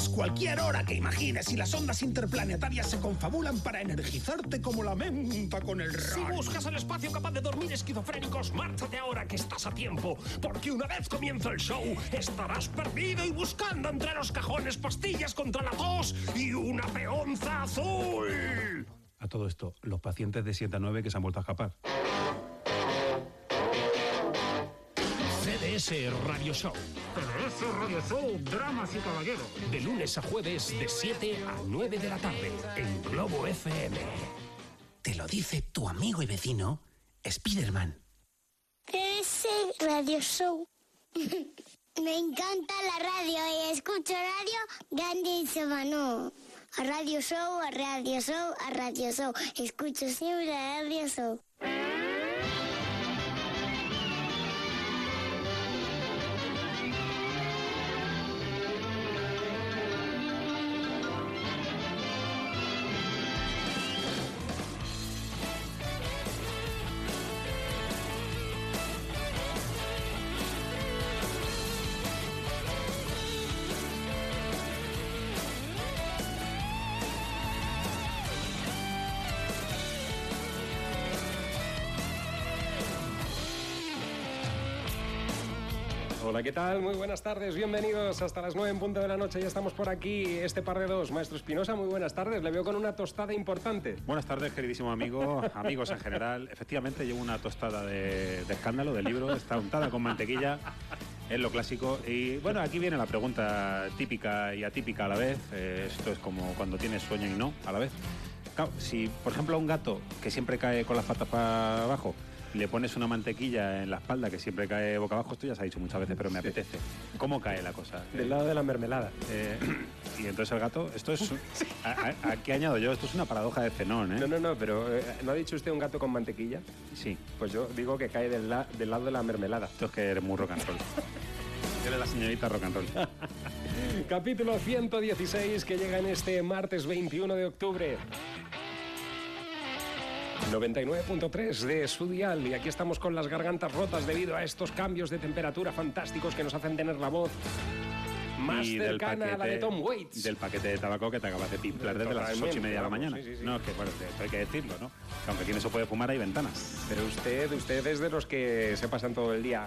tienes cualquier hora que imagines y las ondas interplanetarias se confabulan para energizarte como la menta con el Si rayo. buscas el espacio capaz de dormir esquizofrénicos, márchate ahora que estás a tiempo. Porque una vez comienza el show, estarás perdido y buscando entre los cajones pastillas contra la tos y una peonza azul. A todo esto, los pacientes de 7 a 9 que se han vuelto a escapar. CDS Radio Show. CDS Radio Show, Dramas y Caballeros. De lunes a jueves, de 7 a 9 de la tarde, en Globo FM. Te lo dice tu amigo y vecino, Spiderman. Ese radio show. Me encanta la radio y escucho radio grande y semano. A radio show, a radio show, a radio show. Escucho siempre a radio show. Hola, ¿qué tal? Muy buenas tardes, bienvenidos hasta las 9 en punto de la noche. Ya estamos por aquí, este par de dos. Maestro Espinosa, muy buenas tardes. Le veo con una tostada importante. Buenas tardes, queridísimo amigo, amigos en general. Efectivamente, llevo una tostada de, de escándalo, de libro, está untada con mantequilla. Es lo clásico. Y bueno, aquí viene la pregunta típica y atípica a la vez. Eh, esto es como cuando tienes sueño y no a la vez. Claro, si, por ejemplo, a un gato que siempre cae con las patas para abajo, le pones una mantequilla en la espalda que siempre cae boca abajo, esto ya se ha dicho muchas veces, pero me apetece. ¿Cómo cae la cosa? Del lado de la mermelada. Eh, y entonces el gato, esto es. a- a- Aquí añado yo, esto es una paradoja de Zenón, ¿eh? No, no, no, pero eh, ¿no ha dicho usted un gato con mantequilla? Sí, Pues yo digo que cae del, la- del lado de la mermelada. esto es que eres muy rock and roll. Eres la señorita rock and roll. Capítulo 116 que llega en este martes 21 de octubre. 99.3 de su dial y aquí estamos con las gargantas rotas debido a estos cambios de temperatura fantásticos que nos hacen tener la voz más Y cercana a la de Tom Waits. Del paquete de tabaco que te acabas de pimplar desde las Totalmente, ocho y media de la mañana. sí, sí, sí. No, es que bueno, esto hay que decirlo, ¿no? Que aunque aquí no se puede fumar, hay ventanas. Pero usted, usted es de los que se pasan todo el día.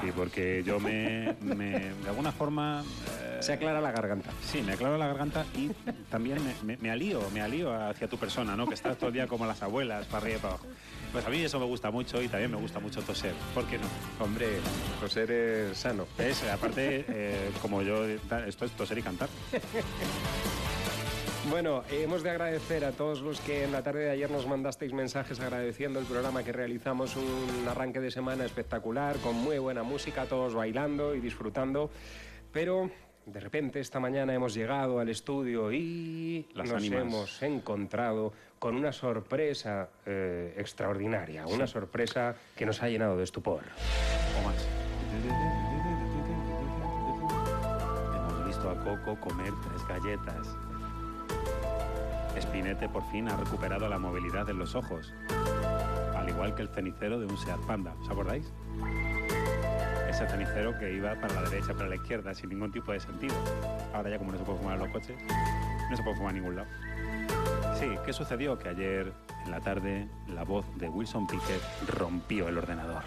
Sí, porque yo me. me- de alguna forma. eh, Se aclara la garganta. Sí, me aclaro la garganta y también me, me- me alío, me alío hacia tu persona, ¿no? Que estás todo el día como las abuelas, para arriba y para abajo. Pues a mí eso me gusta mucho y también me gusta mucho toser. ¿Por qué no? Hombre, toser es sano. Es, aparte, eh, como yo, esto es toser y cantar. Bueno, hemos de agradecer a todos los que en la tarde de ayer nos mandasteis mensajes agradeciendo el programa que realizamos, un arranque de semana espectacular, con muy buena música, todos bailando y disfrutando, pero de repente esta mañana hemos llegado al estudio y Las nos ánimas. hemos encontrado con una sorpresa eh, extraordinaria, una sorpresa que nos ha llenado de estupor. O más. Hemos visto a Coco comer tres galletas. Spinete por fin ha recuperado la movilidad en los ojos. Al igual que el cenicero de un Seat Panda. ¿Os acordáis? Ese cenicero que iba para la derecha, para la izquierda, sin ningún tipo de sentido. Ahora ya como no se puede fumar en los coches, no se puede fumar en ningún lado. Sí, ¿qué sucedió? Que ayer en la tarde la voz de Wilson Pickett rompió el ordenador.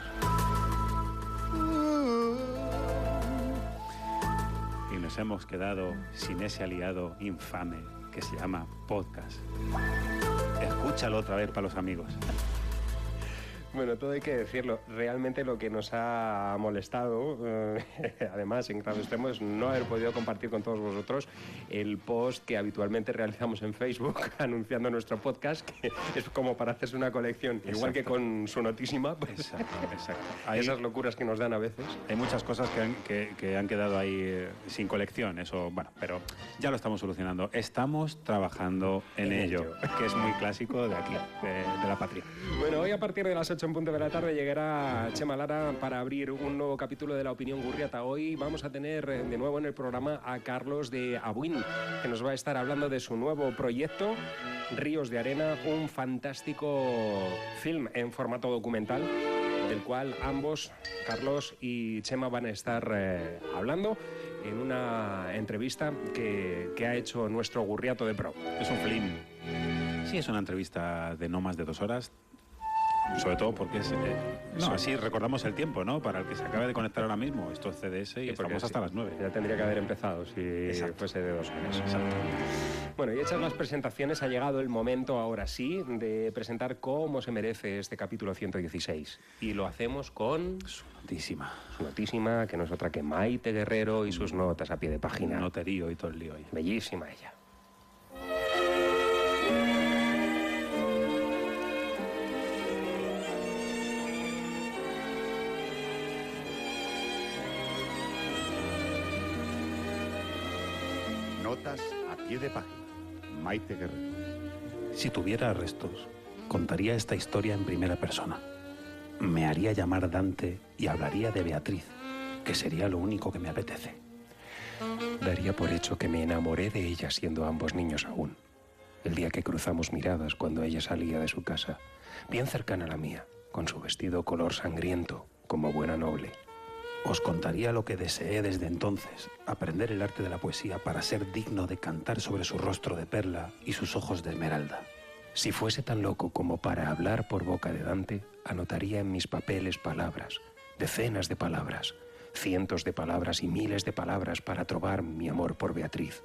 Y nos hemos quedado sin ese aliado infame que se llama podcast. Escúchalo otra vez para los amigos. Bueno, todo hay que decirlo. Realmente lo que nos ha molestado, eh, además, en grado extremo, es no haber podido compartir con todos vosotros el post que habitualmente realizamos en Facebook anunciando nuestro podcast, que es como para hacerse una colección, igual que Exacto. con su notísima, pues, Exacto, exacto. Hay, esas locuras que nos dan a veces. hay muchas cosas que han, que- que han quedado ahí eh, sin colección, eso, bueno, pero ya lo estamos solucionando. Estamos trabajando en, En ello, ello. que es muy clásico de aquí, de, de la patria. Bueno, hoy a partir de las 8 en punto de la tarde llegará Chema Lara para abrir un nuevo capítulo de la opinión Gurriata. Hoy vamos a tener eh, de nuevo en el programa a Carlos de Abuin, que nos va a estar hablando de su nuevo proyecto, Ríos de Arena, un fantástico film en formato documental del cual ambos, Carlos y Chema, van a estar eh, hablando. en una entrevista que, que ha hecho nuestro Gurriato de Pro. Es un felín. Sí, es una entrevista de no más de dos horas. Sobre todo porque es. eh, no, así recordamos el tiempo, ¿no? Para el que se acabe de conectar ahora mismo. Esto es CDS y estamos hasta sí, las nueve. Ya tendría que haber empezado si Exacto. fuese de dos horas. Exacto. Bueno, y hechas las presentaciones, ha llegado el momento ahora sí de presentar cómo se merece este capítulo 116. Y lo hacemos con Su notísima. su notísima, que no es otra que Maite Guerrero y sus notas a pie de página. Noterío y todo el lío ahí. Bellísima ella. Pie de página. Maite Guerrero. Si tuviera restos, contaría esta historia en primera persona. Me haría llamar Dante y hablaría de Beatriz, que sería lo único que me apetece. Daría por hecho que me enamoré de ella siendo ambos niños aún. El día que cruzamos miradas cuando ella salía de su casa, bien cercana a la mía, con su vestido color sangriento, como buena noble. Os contaría lo que deseé desde entonces, aprender el arte de la poesía para ser digno de cantar sobre su rostro de perla y sus ojos de esmeralda. Si fuese tan loco como para hablar por boca de Dante, anotaría en mis papeles palabras, decenas de palabras, cientos de palabras y miles de palabras para trobar mi amor por Beatriz.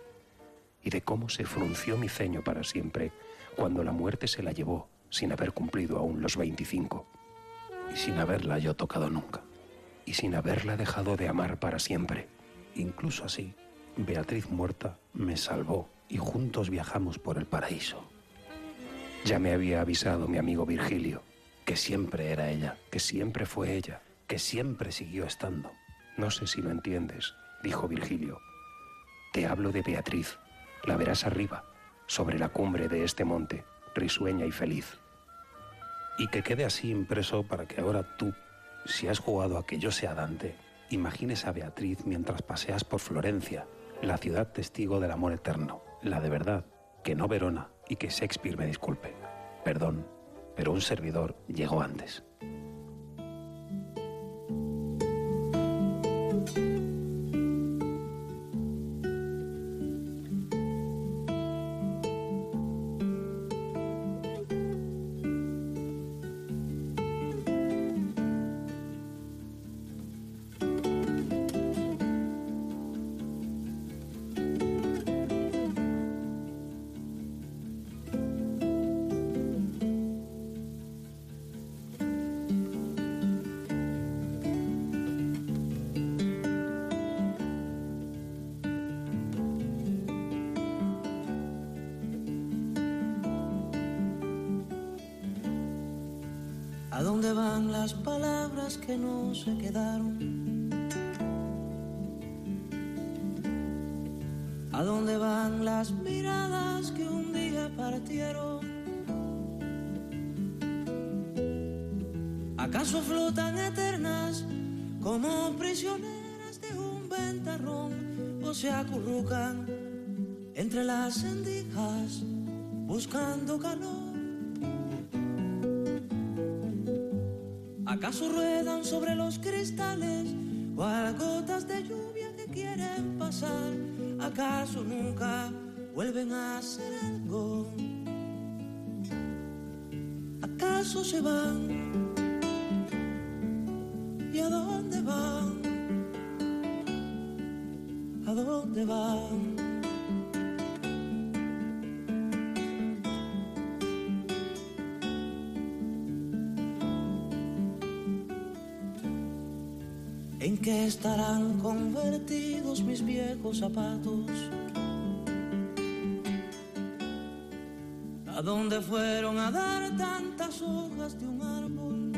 Y de cómo se frunció mi ceño para siempre cuando la muerte se la llevó sin haber cumplido aún los 25 Y sin haberla yo tocado nunca. Y sin haberla dejado de amar para siempre. Incluso así, Beatriz muerta me salvó y juntos viajamos por el paraíso. Ya me había avisado mi amigo Virgilio Que siempre era ella, que siempre fue ella. que siempre siguió estando. No sé si lo entiendes, dijo Virgilio. Te hablo de Beatriz. La verás arriba, sobre la cumbre de este monte, risueña y feliz. Y que quede así impreso para que ahora tú, si has jugado a que yo sea Dante, imagines a Beatriz mientras paseas por Florencia, la ciudad testigo del amor eterno, la de verdad, que no Verona y que Shakespeare me disculpe. Perdón, pero un servidor llegó antes. Vuelven a hacer algo? ¿Acaso se van? ¿Y a dónde van? ¿A dónde van? ¿En qué estarán convertidos mis viejos zapatos? ¿A dónde fueron a dar tantas hojas de un árbol?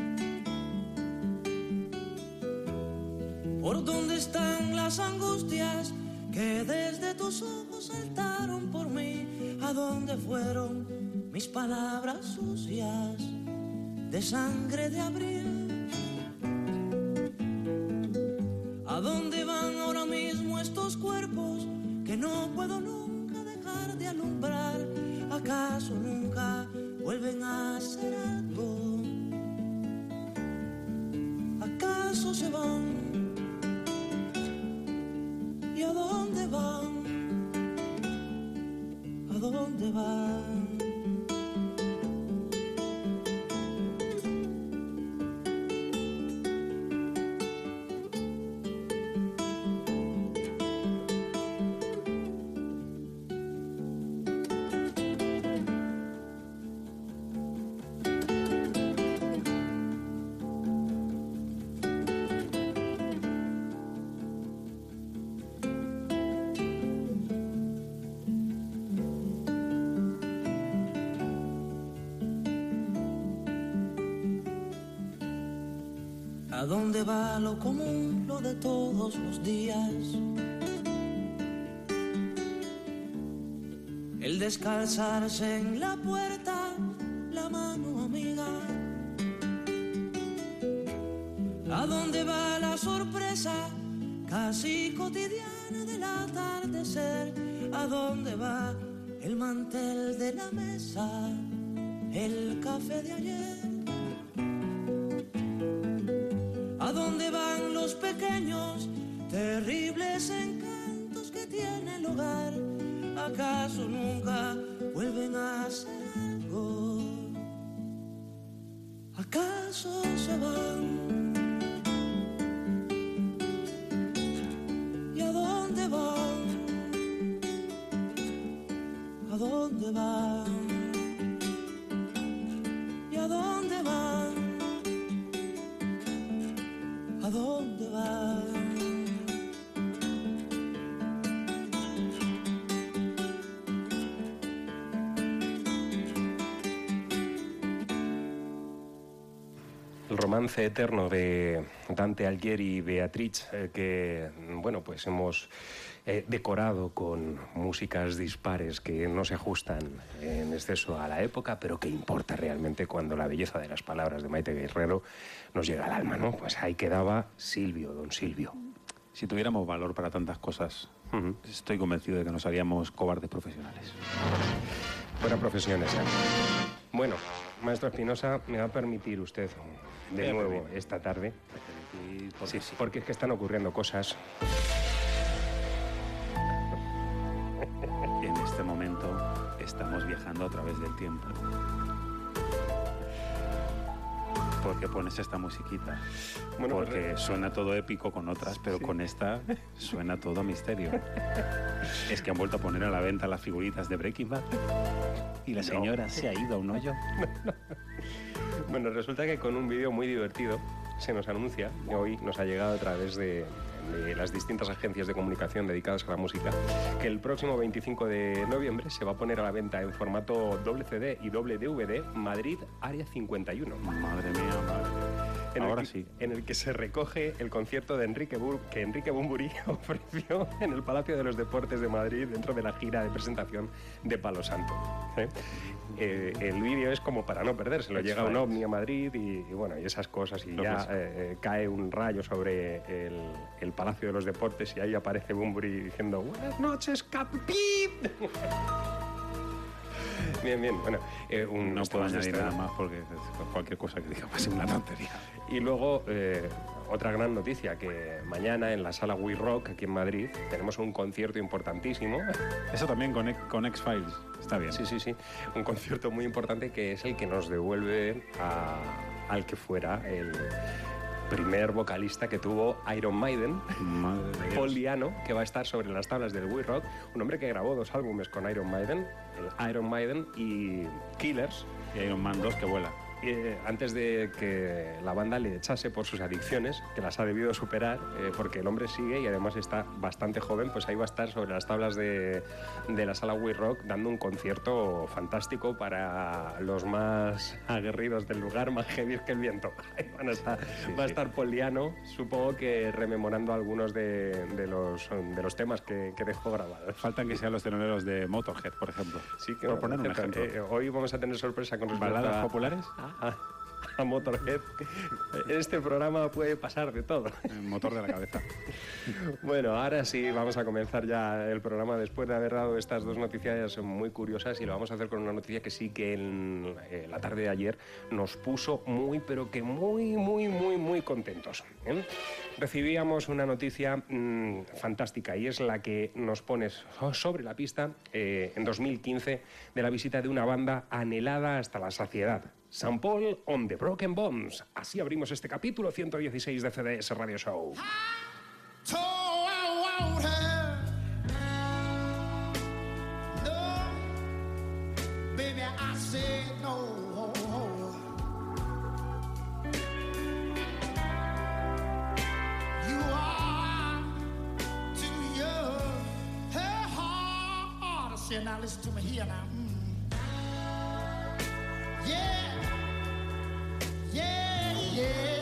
¿Por dónde están las angustias que desde tus ojos saltaron por mí? ¿A dónde fueron mis palabras sucias de sangre de abril? ¿A dónde van ahora mismo estos cuerpos que no puedo ¿A dónde va lo común, lo de todos los días? El descalzarse en la puerta, la mano amiga. ¿A dónde va la sorpresa casi cotidiana del atardecer? ¿A dónde va el mantel de la mesa, el café de ayer? ¿Acaso nunca vuelven a hacer algo? ¿Acaso se van? Romance eterno de Dante Alighieri y Beatriz, eh, que bueno, pues hemos eh, decorado con músicas dispares que no se ajustan en exceso a la época, pero que importa realmente cuando la belleza de las palabras de Maite Guerrero nos llega al alma, ¿no? Pues ahí quedaba Silvio, don Silvio. Si tuviéramos valor para tantas cosas, estoy convencido de que nos haríamos cobardes profesionales. Buena profesión esa. Bueno, maestro Espinosa, me va a permitir usted de nuevo esta tarde. Porque Sí, sí. porque es que están ocurriendo cosas. En este momento estamos viajando a través del tiempo. ¿Por qué pones esta musiquita? Bueno, pues, Porque suena todo épico con otras, pero con esta suena todo misterio. Es que han vuelto a poner a la venta las figuritas de Breaking Bad. Y la señora se ha ido a un hoyo. Bueno, resulta que con un vídeo muy divertido se nos anuncia, y hoy nos ha llegado a través de, de las distintas agencias de comunicación dedicadas a la música, que el próximo 25 de noviembre se va a poner a la venta en formato doble CD y doble DVD Madrid Área 51. Madre mía, madre. En Ahora sí. En el que se recoge el concierto de Enrique Bur que Enrique Bumburi ofreció en el Palacio de los Deportes de Madrid dentro de la gira de presentación de Palo Santo. ¿eh? Eh, el vídeo es como para no perdérselo. Llega un ovni a Madrid y, y bueno, y esas cosas. Y ya eh, cae un rayo sobre el, el Palacio de los Deportes y ahí aparece Bumburi diciendo Buenas noches, Capi. Bien, bien. Bueno, eh, un No puedo añadir nada más porque cualquier cosa que diga va a ser una tontería. Y luego, eh, otra gran noticia, que mañana en la sala We Rock, aquí en Madrid, tenemos un concierto importantísimo. Eso también con, con X-Files. Está bien. Sí, sí, sí. Un concierto muy importante que es el que nos devuelve a- al que fuera el primer vocalista que tuvo Iron Maiden, Madre. Paul Diano, que va a estar sobre las tablas del We Rock. Un hombre que grabó dos álbumes con Iron Maiden, Iron Maiden y Killers. Y Iron Man 2 que vuela. Eh, antes de que la banda le echase por sus adicciones, que las ha debido superar, eh, porque el hombre sigue y además está bastante joven, pues ahí va a estar sobre las tablas de, de la sala We Rock dando un concierto fantástico para los más aguerridos del lugar, más heavy que el viento. Ahí van a estar- va a estar Poliano, supongo que rememorando algunos de, de los, de los temas que, que dejó grabados. Faltan que sean los teloneros de Motorhead, por ejemplo. Sí, que por poner un ejemplo. eh, hoy vamos a tener sorpresa con respecto ¿Baladas a- populares? Ah, a, Motorhead. En este programa puede pasar de todo. El motor de la cabeza. bueno, ahora sí vamos a comenzar ya el programa después de haber dado estas dos noticias muy curiosas y lo vamos a hacer con una noticia que sí que en eh, la tarde de ayer nos puso muy, pero que muy, muy, muy, muy contentos. ¿eh? Recibíamos una noticia mm, fantástica y es la que nos pone sobre la pista eh, en 2015 de la visita de una banda anhelada hasta la saciedad, San Paul on the Broken Bones. Así abrimos este capítulo 116 de CDS Radio Show. now listen to me here now. Mm. Yeah. Yeah, yeah.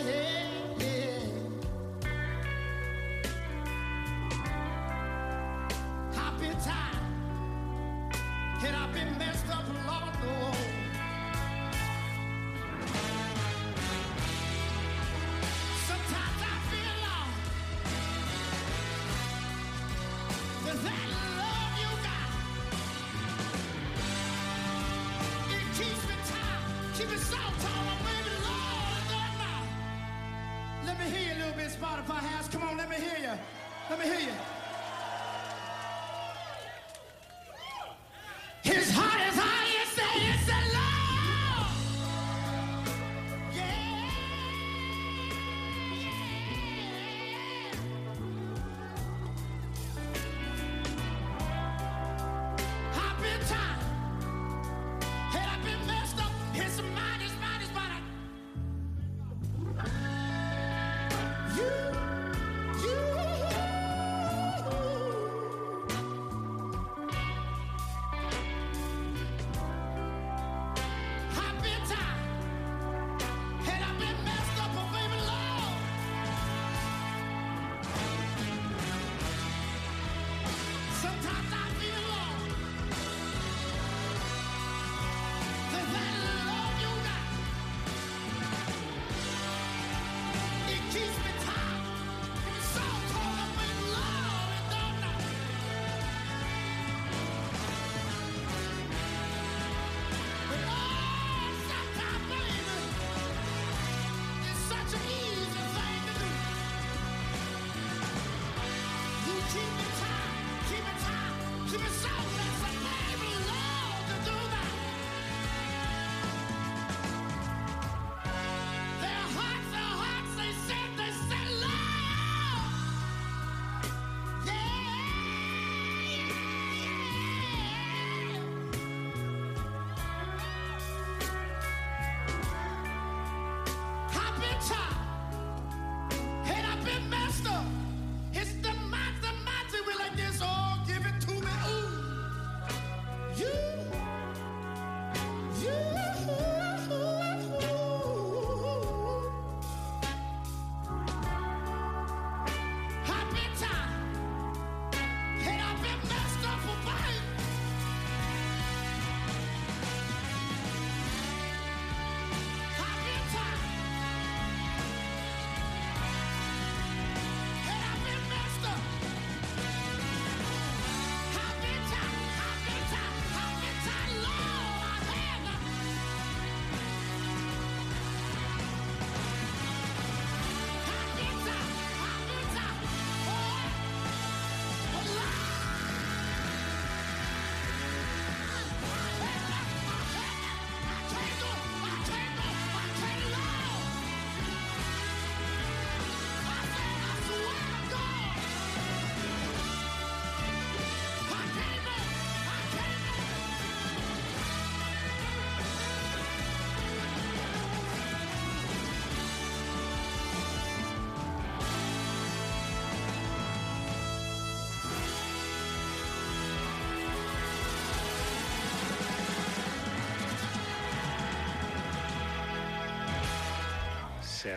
se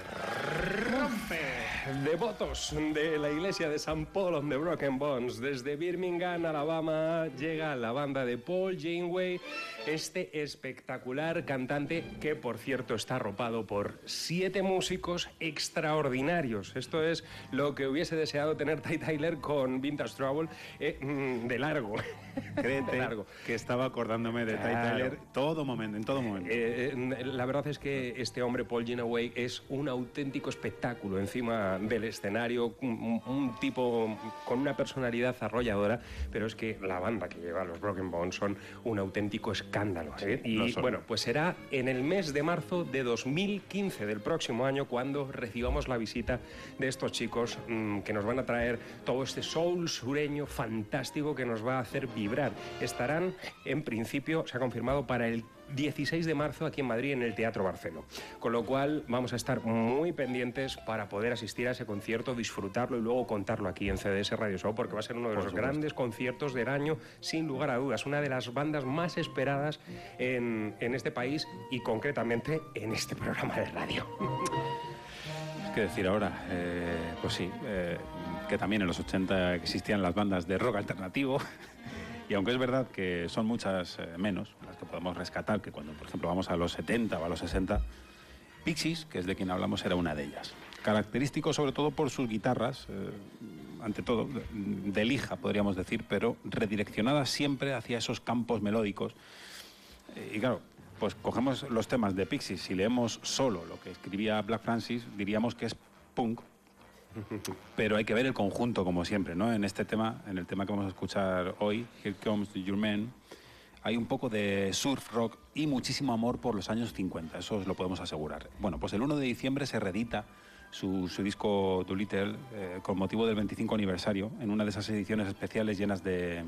rompe. Devotos de la iglesia de San Paul of the Broken Bones, desde Birmingham, Alabama, llega la banda de Paul Janeway, este espectacular cantante que, por cierto, está arropado por siete músicos extraordinarios. Esto es lo que hubiese deseado tener Ty Tyler con Vintage Trouble eh, mm, de largo. Créete largo. que estaba acordándome de Ty Claro. Tyler todo momento, en todo momento. Eh, eh, la verdad es que este hombre, Paul Genoway, es un auténtico espectáculo encima del escenario, un, un tipo con una personalidad arrolladora, pero es que la banda que lleva los Broken Bones son un auténtico escándalo. ¿eh? Sí, y son. bueno, pues será en el mes de marzo de 2015 del próximo año cuando recibamos la visita de estos chicos mm, que nos van a traer todo este soul sureño fantástico que nos va a hacer Estarán, en principio, se ha confirmado para el 16 de marzo aquí en Madrid en el Teatro Barceló. Con lo cual vamos a estar muy pendientes para poder asistir a ese concierto, disfrutarlo y luego contarlo aquí en CDS Radio Show porque va a ser uno de los grandes conciertos del año sin lugar a dudas. Una de las bandas más esperadas en, en este país y concretamente en este programa de radio. ¿Qué decir ahora? Eh, pues sí, eh, que también en los 80 existían las bandas de rock alternativo. Y aunque es verdad que son muchas eh, menos las que podemos rescatar que cuando, por ejemplo, vamos a los 70 o a los 60, Pixies, que es de quien hablamos, era una de ellas. Característico sobre todo por sus guitarras, eh, ante todo, de, lija, podríamos decir, pero redireccionadas siempre hacia esos campos melódicos. Eh, Y claro, pues cogemos los temas de Pixies y leemos solo lo que escribía Black Francis, diríamos que es punk. Pero hay que ver el conjunto, como siempre, ¿no? En este tema, en el tema que vamos a escuchar hoy, Here Comes Your Man, hay un poco de surf rock y muchísimo amor por los años 50, eso os lo podemos asegurar. Bueno, pues el 1 de diciembre se reedita su, disco Doolittle eh, con motivo del 25 aniversario, en una de esas ediciones especiales llenas de,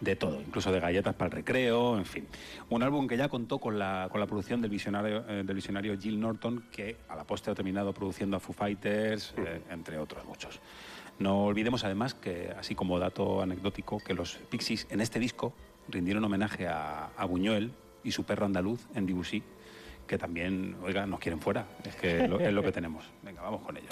de todo, incluso de galletas para el recreo, en fin. Un álbum que ya contó con la, con la producción del visionario, eh, del visionario Jill Norton, que a la postre ha terminado produciendo a Foo Fighters, eh, entre otros muchos. No olvidemos además que, así como dato anecdótico, que los Pixies en este disco rindieron homenaje a, a Buñuel y su perro andaluz en Debussy, que también, oiga, nos quieren fuera. Es que lo- es lo que tenemos. Venga, vamos con ello.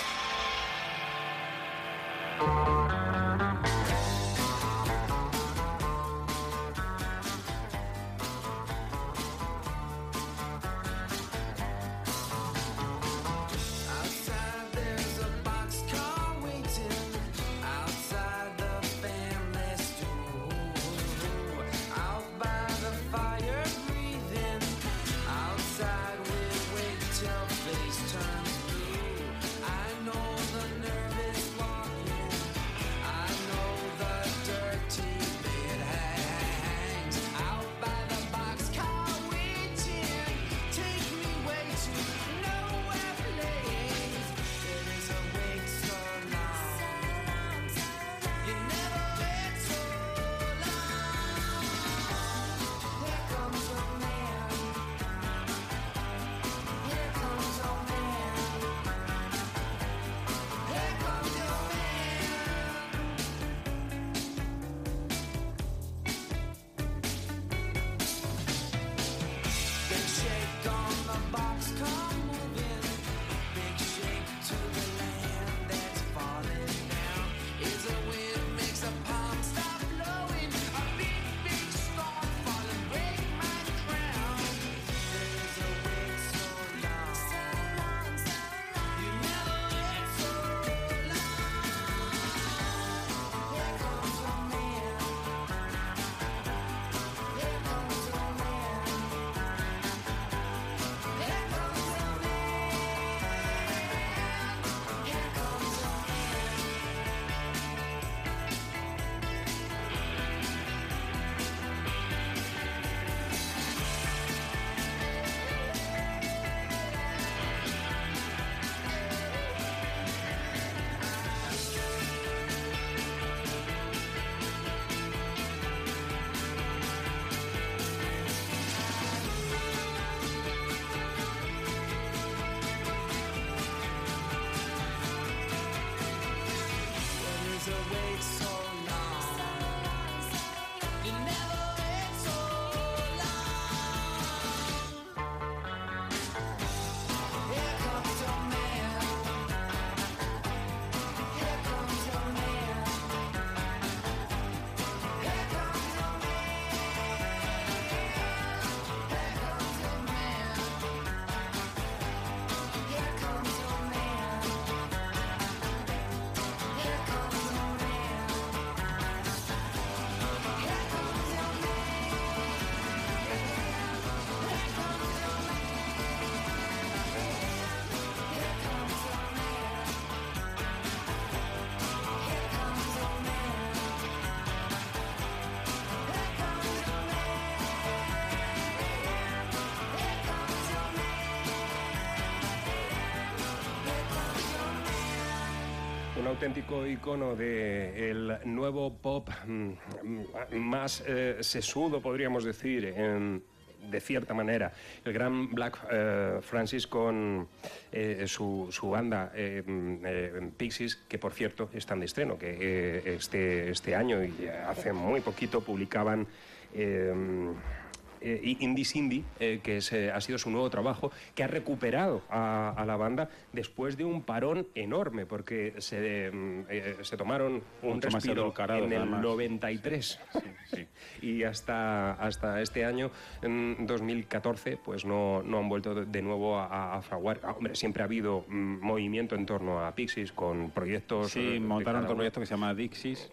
Auténtico icono del nuevo pop mm, más eh, sesudo, podríamos decir, en- de cierta manera. El gran Black eh, Francis con eh, su, su banda mm, Pixies, que por cierto están de estreno, que este, este año y hace muy poquito publicaban... eh, Indie Cindy, eh, que es, eh, ha sido su nuevo trabajo, que ha recuperado a, a la banda después de un parón enorme, porque se, mm, eh, se tomaron un Mucho respiro en el además. 93 y hasta, hasta este año, en 2014, pues no, no han vuelto de, nuevo a, a fraguar. Ah, hombre, siempre ha habido mm, movimiento en torno a Pixies con proyectos... Sí, montaron otro proyecto que se llama Dixis.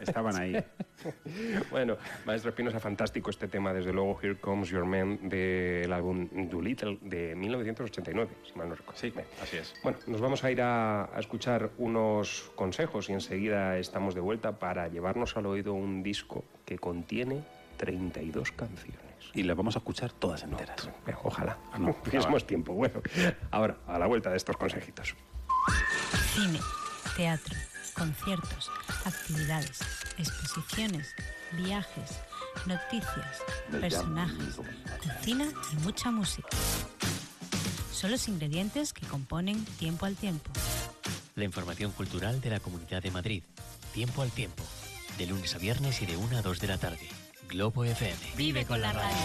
Estaban ahí. Bueno, Maestro Espinosa, fantástico este tema, desde luego, Here Comes Your Man, del álbum Doolittle de 1989, si mal no recuerdo. Sí, así es. Bueno, nos vamos a ir a, a escuchar unos consejos y enseguida estamos de vuelta para llevarnos al oído un disco que contiene 32 canciones. Y las vamos a escuchar todas enteras. Ojalá. Ah, no. Tuviésemos tiempo. Bueno, ahora, a la vuelta de estos consejitos. Cine, teatro, conciertos, actividades, exposiciones, viajes, noticias, personajes, cocina y mucha música. Son los ingredientes que componen Tiempo al Tiempo. La información cultural de la Comunidad de Madrid. Tiempo al tiempo. De lunes a viernes y de 1 a 2 de la tarde. Globo FM. Vive con la radio.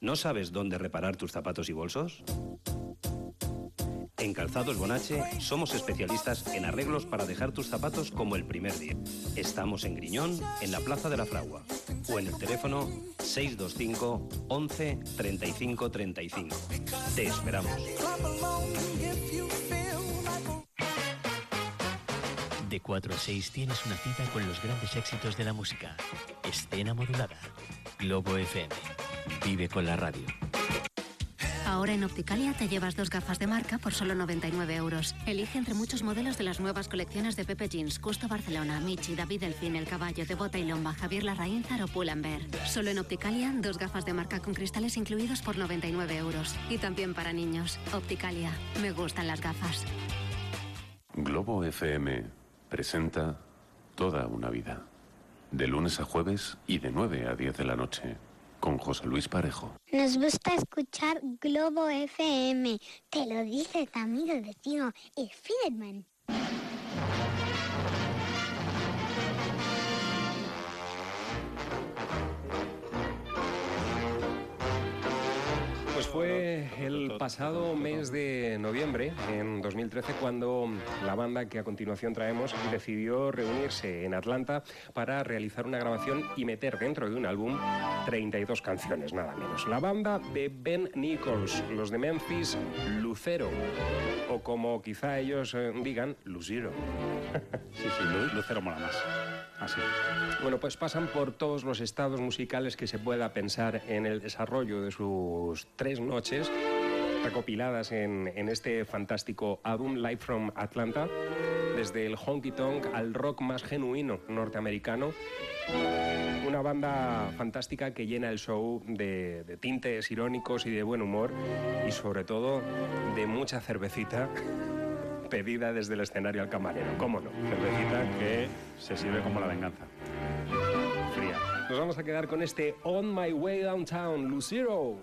¿No sabes dónde reparar tus zapatos y bolsos? En Calzados Bonache somos especialistas en arreglos para dejar tus zapatos como el primer día. Estamos en Griñón, en la Plaza de la Fragua, o en el teléfono 625 11 35 35. Te esperamos. De 4 a 6 tienes una cita con los grandes éxitos de la música. Escena modulada. Globo FM. Vive con la radio. Ahora en Opticalia te llevas dos gafas de marca por solo 99 euros. Elige entre muchos modelos de las nuevas colecciones de Pepe Jeans, Custo Barcelona, Michi, David Delfín, El Caballo, de Bota y Lomba, Javier Larraínzar o Pull&Bear. Solo en Opticalia, dos gafas de marca con cristales incluidos por 99 euros. Y también para niños. Opticalia. Me gustan las gafas. Globo FM presenta Toda una vida. De lunes a jueves y de 9 a 10 de la noche. Con José Luis Parejo. Nos gusta escuchar Globo FM. Te lo dice tu amigo vecino, el Fiderman. Fue el pasado mes de noviembre, en 2013, cuando la banda que a continuación traemos decidió reunirse en Atlanta para realizar una grabación y meter dentro de un álbum 32 canciones, nada menos. La banda de Ben Nichols, los de Memphis, Lucero, o como quizá ellos eh, digan, Lucero. Sí, sí, Lu- Lucero mola más. Bueno, pues pasan por todos los estados musicales que se pueda pensar en el desarrollo de sus tres noches recopiladas en, en este fantástico álbum Live from Atlanta, desde el honky tonk al rock más genuino norteamericano. Una banda fantástica que llena el show de, de tintes irónicos y de buen humor y sobre todo de mucha cervecita pedida desde el escenario al camarero. ¿Cómo no? Cervecita que se sirve como la venganza. Fría. Nos vamos a quedar con este On My Way Downtown, Lucero.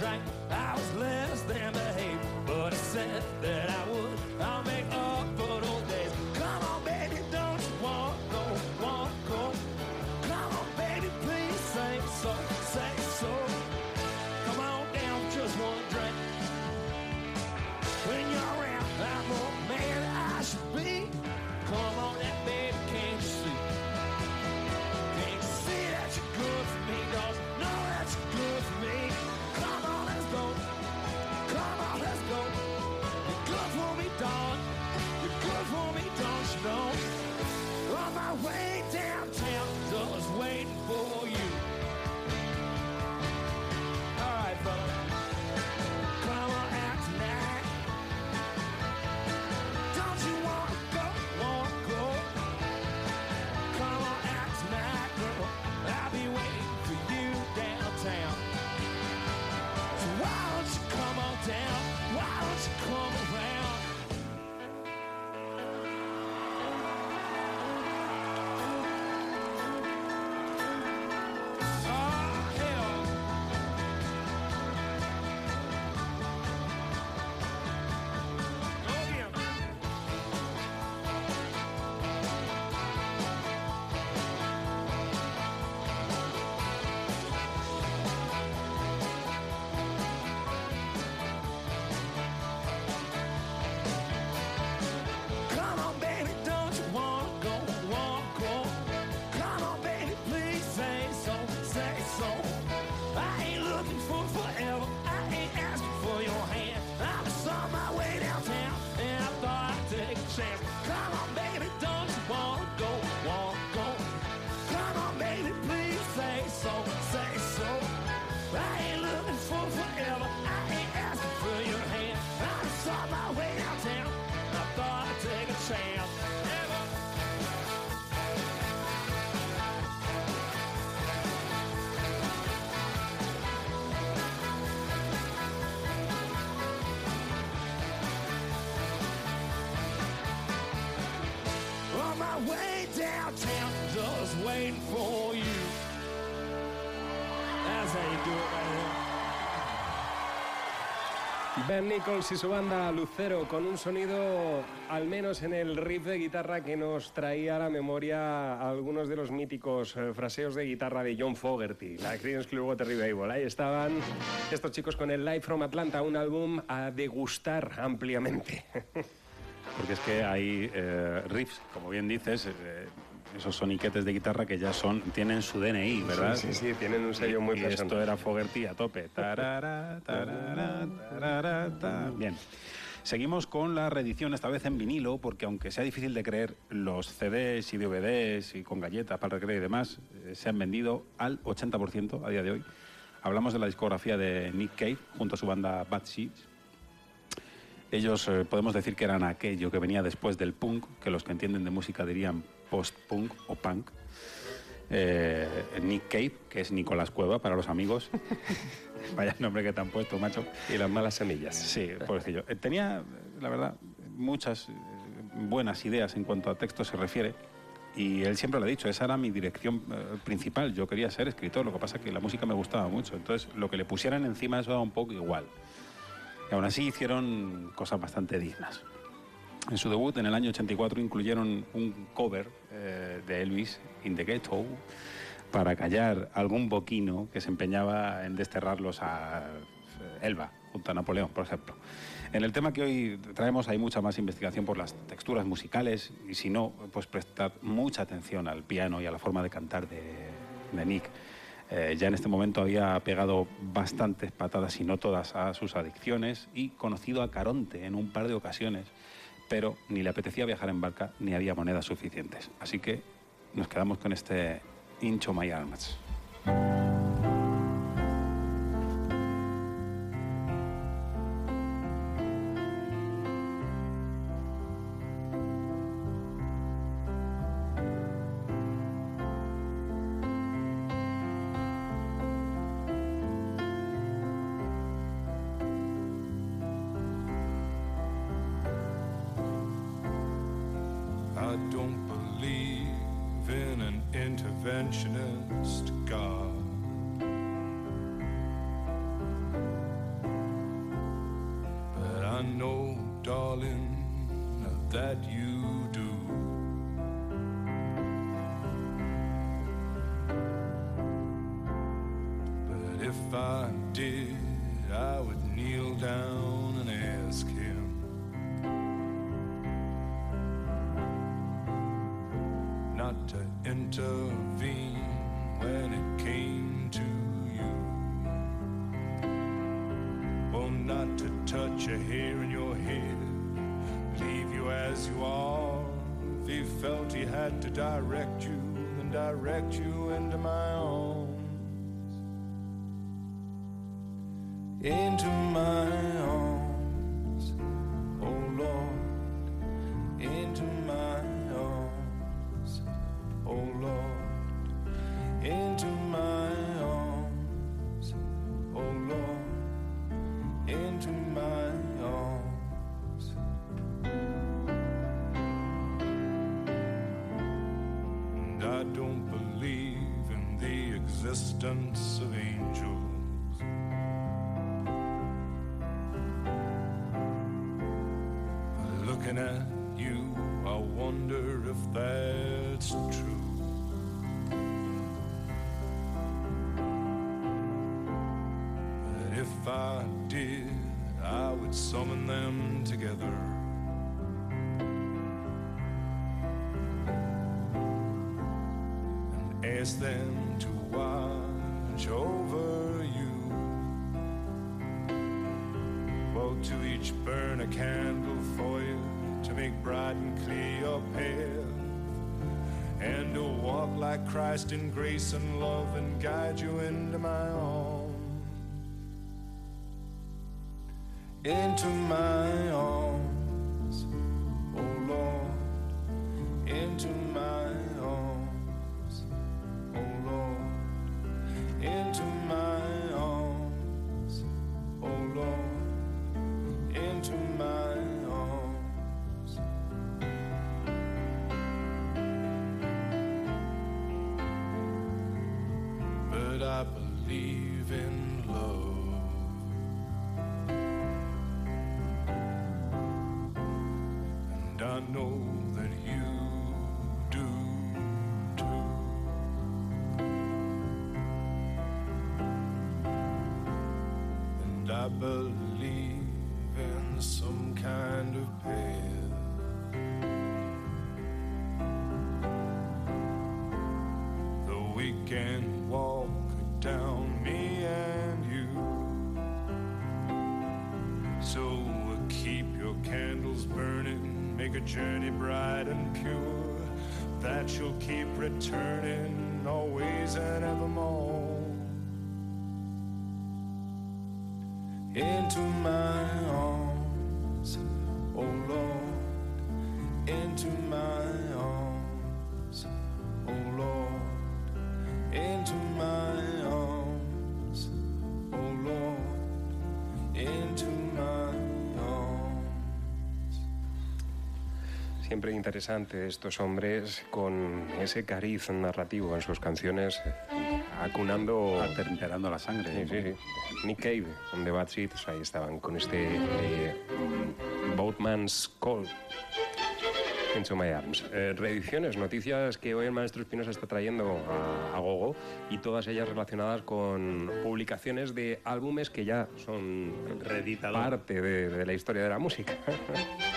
Drank, I was less than behaved, but I said that I way downtown, just waiting for you. Ben Nichols y su banda Lucero con un sonido, al menos en el riff de guitarra, que nos traía a la memoria algunos de los míticos eh, fraseos de guitarra de John Fogerty, la Creedence Clearwater Revival. Ahí estaban estos chicos con el Live from Atlanta, un álbum a degustar ampliamente. Porque es que hay eh, riffs, como bien dices, eh, esos soniquetes de guitarra que ya son tienen su DNI, ¿verdad? Sí, sí, sí, tienen un sello muy y esto era Fogerty a tope. Tarara, tarara, tarara, ta. Bien. Seguimos con la reedición, esta vez en vinilo, porque aunque sea difícil de creer, los CDs y DVDs y con galletas para el recreo y demás eh, se han vendido al 80% a día de hoy. Hablamos de la discografía de Nick Cave junto a su banda Bad Seeds. Ellos eh, podemos decir que eran aquello que venía después del punk, que los que entienden de música dirían post-punk o punk. Eh, Nick Cave, que es Nicolás Cueva para los amigos. Vaya nombre que te han puesto, macho. Y las malas semillas. Sí, pobrecillo. Eh, Tenía, la verdad, muchas eh, buenas ideas en cuanto a texto se refiere. Y él siempre lo ha dicho, esa era mi dirección eh, principal. Yo quería ser escritor, lo que pasa es que la música me gustaba mucho. Entonces, lo que le pusieran encima eso daba un poco igual. Y aún así hicieron cosas bastante dignas. En su debut, en el año 84, incluyeron un cover eh, de Elvis, In the Ghetto, para callar algún boquino que se empeñaba en desterrarlos a Elba, junto a Napoleón, por ejemplo. En el tema que hoy traemos hay mucha más investigación por las texturas musicales y si no, pues prestad mucha atención al piano y a la forma de cantar de, de Nick. Eh, ya en este momento había pegado bastantes patadas y no todas a sus adicciones y conocido a Caronte en un par de ocasiones, pero ni le apetecía viajar en barca ni había monedas suficientes. Así que nos quedamos con este Incho My Arms. Grace and love and guide you into my arms. Into my journey bright and pure. That you'll keep returning always and evermore. Into my arms, oh Lord, into my Siempre interesante estos hombres con ese cariz narrativo en sus canciones, acunando... Atemperando la sangre. Sí, sí, sí. Nick Cave, on The Bad Seeds, ahí estaban con este eh, Boatman's Call. Into My Arms. Eh, reediciones, noticias que hoy el maestro Espinosa está trayendo a, a Gogo y todas ellas relacionadas con publicaciones de álbumes que ya son parte de, de la historia de la música.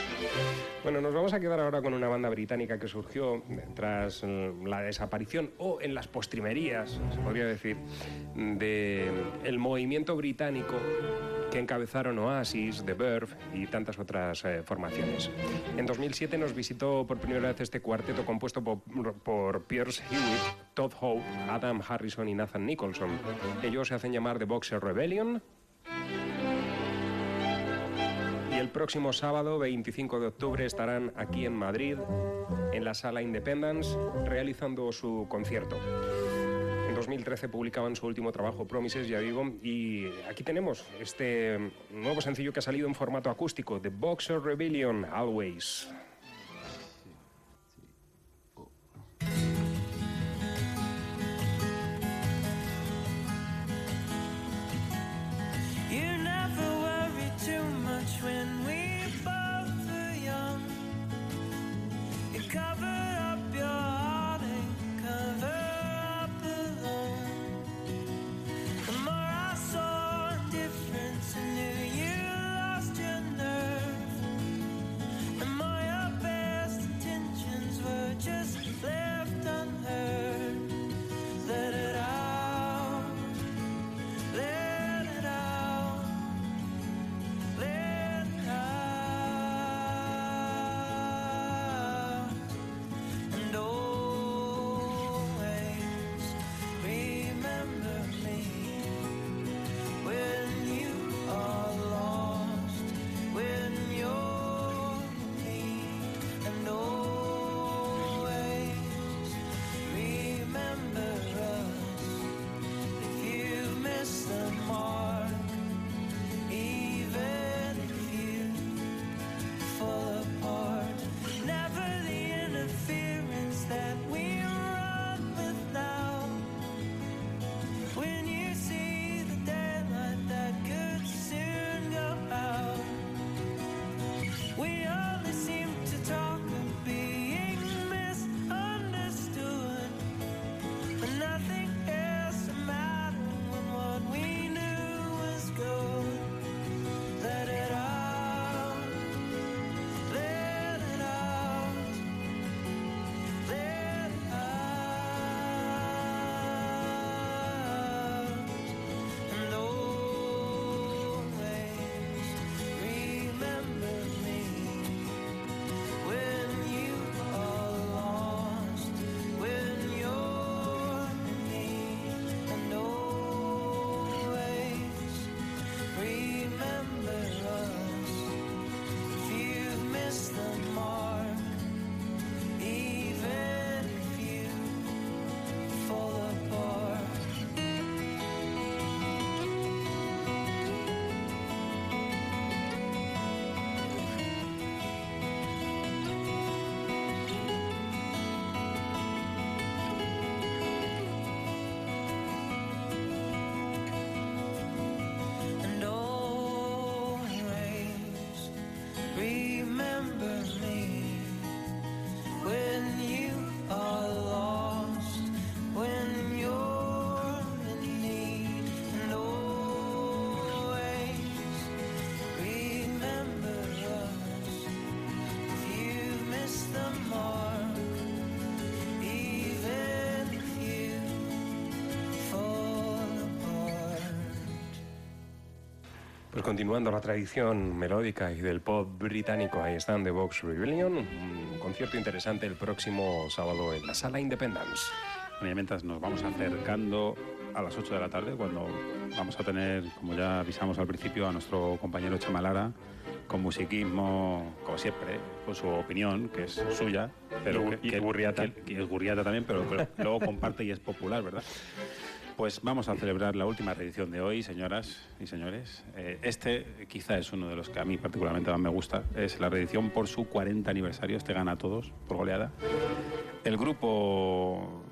Bueno, nos vamos a quedar ahora con una banda británica que surgió tras eh, la desaparición o en las postrimerías, se podría decir, de el movimiento británico que encabezaron Oasis, The Verve y tantas otras eh, formaciones. En 2007 nos visitó por primera vez este cuarteto compuesto por, por Pierce Hewitt, Todd Howe, Adam Harrison y Nathan Nicholson. Ellos se hacen llamar The Boxer Rebellion el próximo sábado, 25 de octubre, estarán aquí en Madrid, en la sala Independence, realizando su concierto. En 2013 publicaban su último trabajo, Promises, ya digo, y aquí tenemos este nuevo sencillo que ha salido en formato acústico, The Boxer Rebellion, Always. Continuando la tradición melódica y del pop británico, ahí están The Box Rebellion, un concierto interesante el próximo sábado en la sala Independence. Bueno, mientras nos vamos acercando a las 8 de la tarde, cuando vamos a tener, como ya avisamos al principio, a nuestro compañero Chema Lara, con musiquismo, como siempre, con su opinión, que es suya, pero Y- que, y que- que- que es gurriata también, pero que luego comparte y es popular, ¿verdad? Pues vamos a celebrar la última reedición de hoy, señoras y señores. Eh, este quizá es uno de los que a mí particularmente más me gusta. Es la reedición por su 40 aniversario. Este gana a todos por goleada. El grupo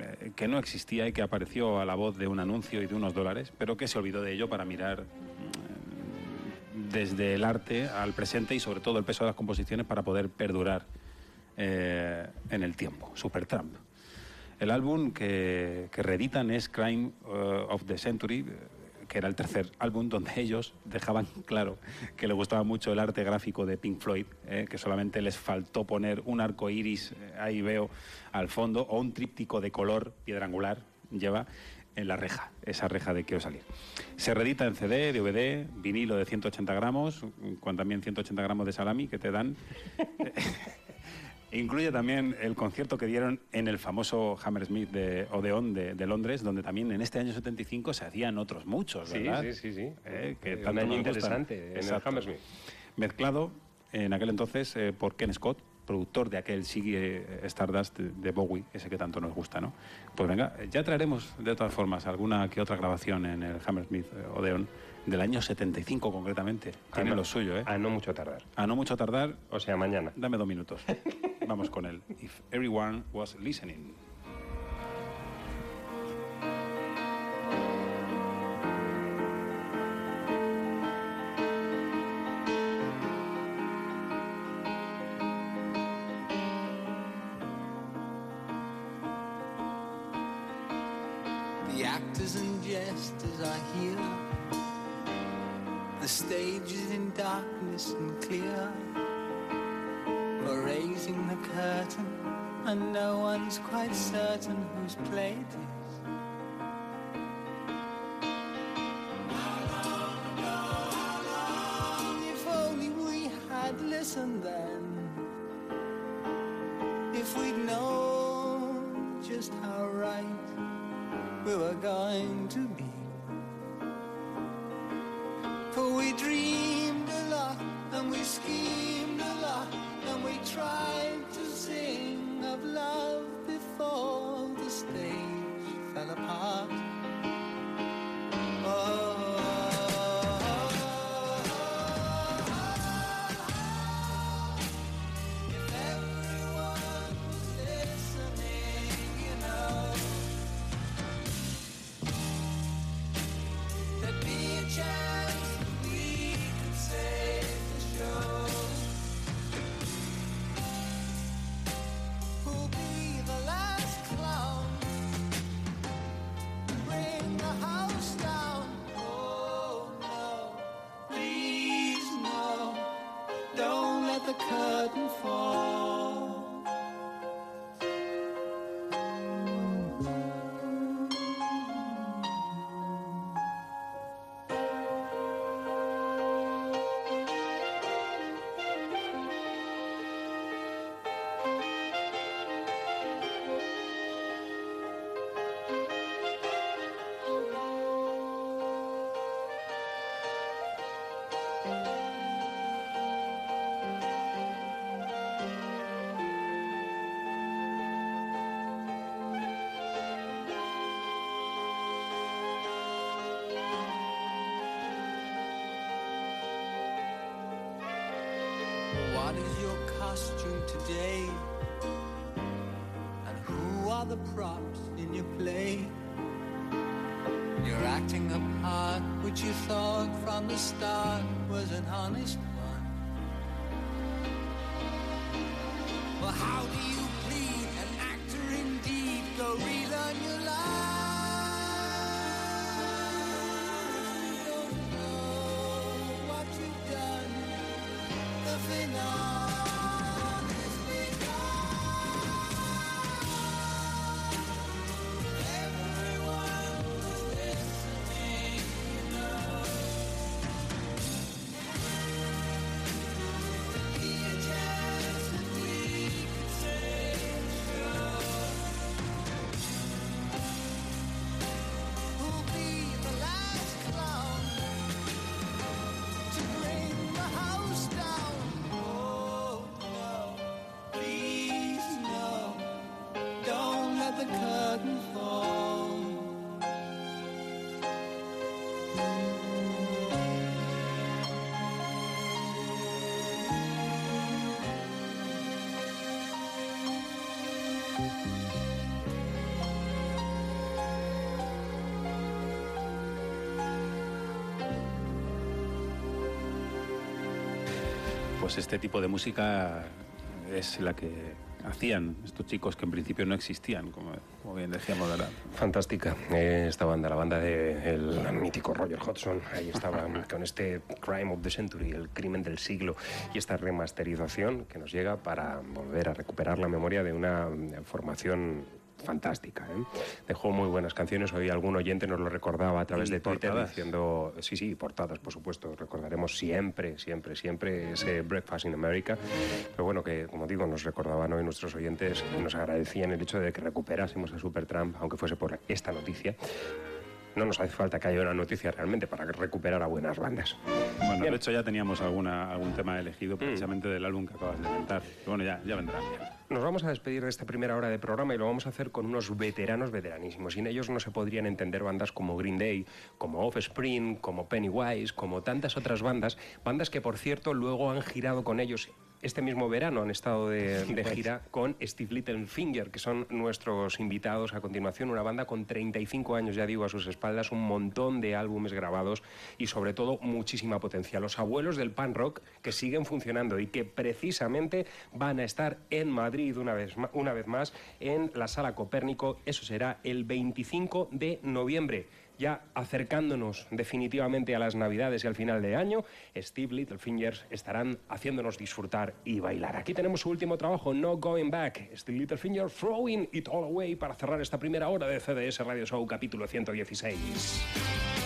eh, que no existía y que apareció a la voz de un anuncio y de unos dólares, pero que se olvidó de ello para mirar mm, desde el arte al presente y sobre todo el peso de las composiciones para poder perdurar eh, en el tiempo, Supertramp. El álbum que, reeditan es Crime eh, of the Century, eh, que era el tercer álbum donde ellos dejaban claro que les gustaba mucho el arte gráfico de Pink Floyd, eh, que solamente les faltó poner un arco iris, ahí veo al fondo, o un tríptico de color piedra angular, lleva en la reja, esa reja de Quiero salir. Se reedita en CD, DVD, vinilo de 180 gramos, con también 180 gramos de salami que te dan. Incluye también el concierto que dieron en el famoso Hammersmith de Odeon de, de Londres, donde también en este año 75 se hacían otros muchos, Sí, ¿verdad? sí, sí, sí. Eh, que Un tanto año interesante en el. Hammersmith. Mezclado en aquel entonces eh, por Ken Scott, productor de aquel Sigue Stardust de, de Bowie, ese que tanto nos gusta, ¿no? Pues venga, ya traeremos de todas formas alguna que otra grabación en el Hammersmith eh, Odeon del año 75 concretamente. Tiene no. lo suyo, ¿eh? A no mucho tardar. A no mucho tardar. O sea, mañana. Dame dos minutos. Vamos con él. If everyone was listening. And no one's quite certain whose play it is. If only we had listened then. If we'd known just how right we were going to be. For we dreamed a lot and we schemed a lot and we tried Pues este tipo de música es la que hacían estos chicos que en principio no existían, como, como bien decíamos, ¿verdad? Fantástica eh, esta banda, la banda del mítico Roger Hodgson. Ahí estaba con este Crime of the Century, el crimen del siglo, y esta remasterización que nos llega para volver a recuperar la memoria de una formación fantástica. ¿eh? Dejó muy buenas canciones. Hoy algún oyente nos lo recordaba a través de Twitter portadas. diciendo, sí, sí, portadas, por supuesto. Recordaremos siempre, siempre, siempre ese Breakfast in America. Pero bueno, que como digo, nos recordaban hoy nuestros oyentes nos agradecían el hecho de que recuperásemos a Supertramp, aunque fuese por esta noticia. No nos hace falta que haya una noticia realmente para recuperar a buenas bandas. Bueno, de hecho ya teníamos alguna, algún tema elegido precisamente del álbum que acabas de comentar. Pero bueno, ya, ya vendrá. Nos vamos a despedir de esta primera hora de programa y lo vamos a hacer con unos veteranos veteranísimos. Sin ellos no se podrían entender bandas como Green Day, como Offspring, como Pennywise, como tantas otras bandas. Bandas que, por cierto, luego han girado con ellos. Este mismo verano han estado de, de gira con Steve Littlefinger, que son nuestros invitados a continuación. Una banda con 35 años, ya digo, a sus espaldas, un montón de álbumes grabados y, sobre todo, muchísima potencia. Los abuelos del pan rock que siguen funcionando y que precisamente van a estar en Madrid una vez, una vez más en la Sala Copérnico. Eso será el 25 de noviembre. Ya acercándonos definitivamente a las Navidades y al final de año, Steve Littlefingers estarán haciéndonos disfrutar y bailar. Aquí tenemos su último trabajo, No Going Back. Steve Littlefinger Throwing It All Away para cerrar esta primera hora de CDS Radio Show capítulo 116.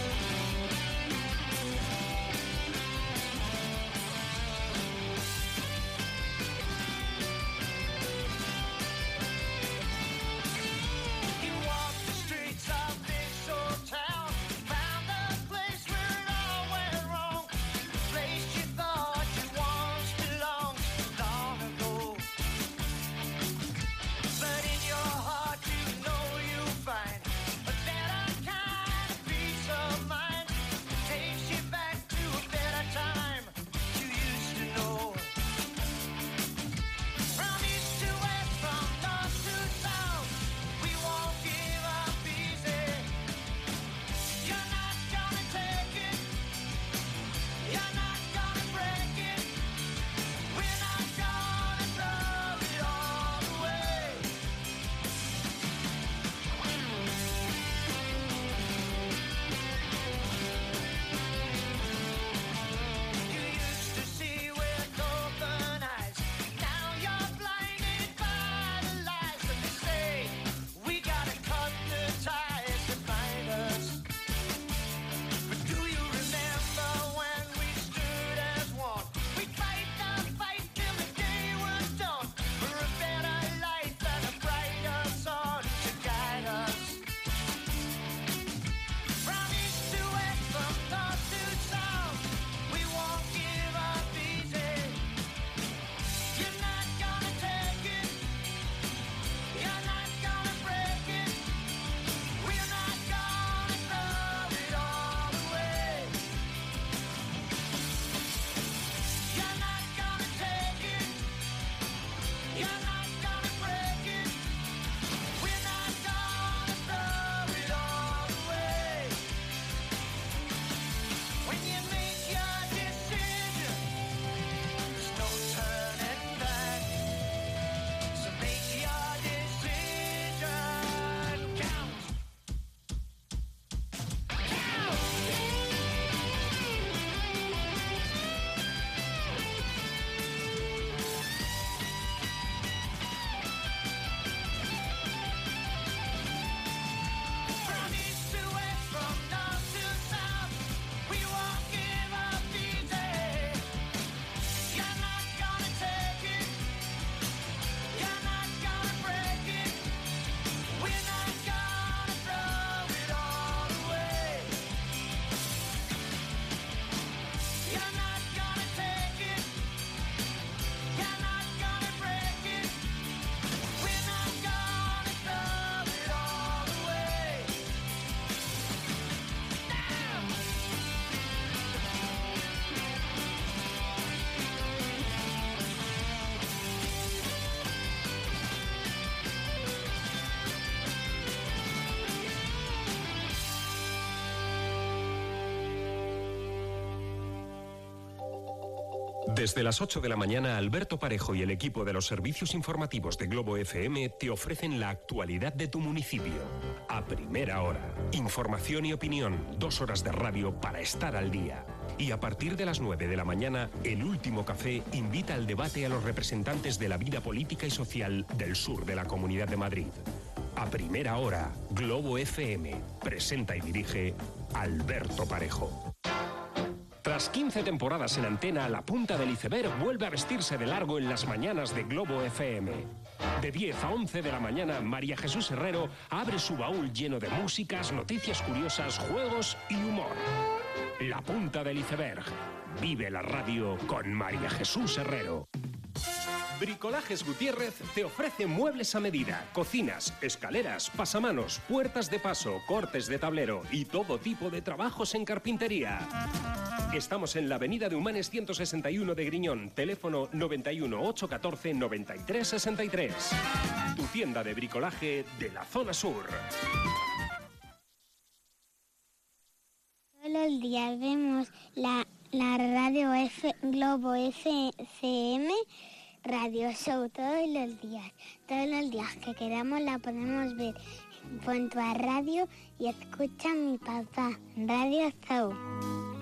Desde las 8 de la mañana, Alberto Parejo y el equipo de los servicios informativos de Globo FM te ofrecen la actualidad de tu municipio. A primera hora. Información y opinión. Dos horas de radio para estar al día. Y a partir de las 9 de la mañana, el último café invita al debate a los representantes de la vida política y social del sur de la Comunidad de Madrid. A primera hora, Globo FM presenta y dirige Alberto Parejo. Tras 15 temporadas en antena, la punta del iceberg vuelve a vestirse de largo en las mañanas de Globo FM. De 10 a 11 de la mañana, María Jesús Herrero abre su baúl lleno de músicas, noticias curiosas, juegos y humor. La punta del iceberg. Vive la radio con María Jesús Herrero. Bricolajes Gutiérrez te ofrece muebles a medida, cocinas, escaleras, pasamanos, puertas de paso, cortes de tablero y todo tipo de trabajos en carpintería. Estamos en la avenida de Humanes 161 de Griñón, teléfono 91 814 93 63. Tu tienda de bricolaje de la zona sur. Todos los días vemos la, la radio F, Globo FM, Radio Show, todos los días. Todos los días que queramos la podemos ver. Pon tu a radio y escucha mi papá. Radio Show.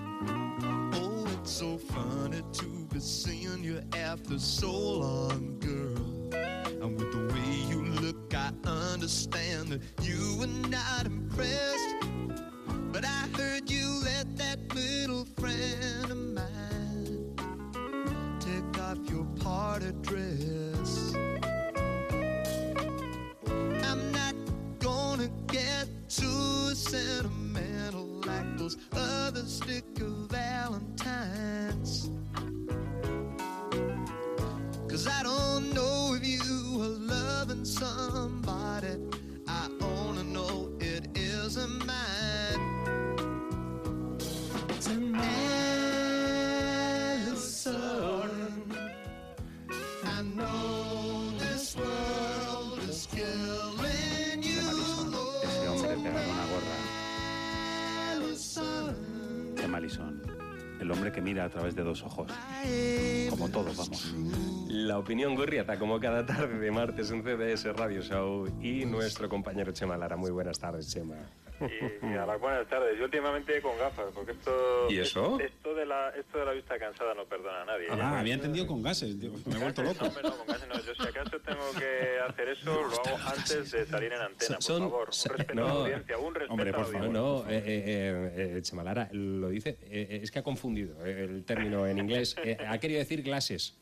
So funny to be seeing you after so long, girl. And with the way you look, I understand that you were not impressed. But I heard you let that little friend of mine take off your party dress. I'm not gonna get too sentimental like those other sticker valentines. Cause I don't know if you are loving somebody. I only know it isn't mine. Allison, I know this world is killing you. Ese hombre una gorra. Allison. El hombre que mira a través de dos ojos. Como todos, vamos. La opinión gurriata, como cada tarde de martes en CDS Radio Show y nuestro compañero Chema Lara. Muy buenas tardes, Chema. Y, y a las buenas tardes. Yo últimamente con gafas, porque esto. ¿Y eso? Esto de la, esto de la vista cansada no perdona a nadie. Ah, había entendido con gases. digo, Me he vuelto No, loco. hombre, no, con gases no. Yo si acaso tengo que hacer eso, lo hago antes de salir en antena, por Son- favor. Un respeto a la no. audiencia, un respeto Hombre, a la por favor, audiencia. no. eh, eh, eh, Chema Lara lo dice, eh, es que ha confundido eh, el término en inglés. Eh, ha querido decir glases.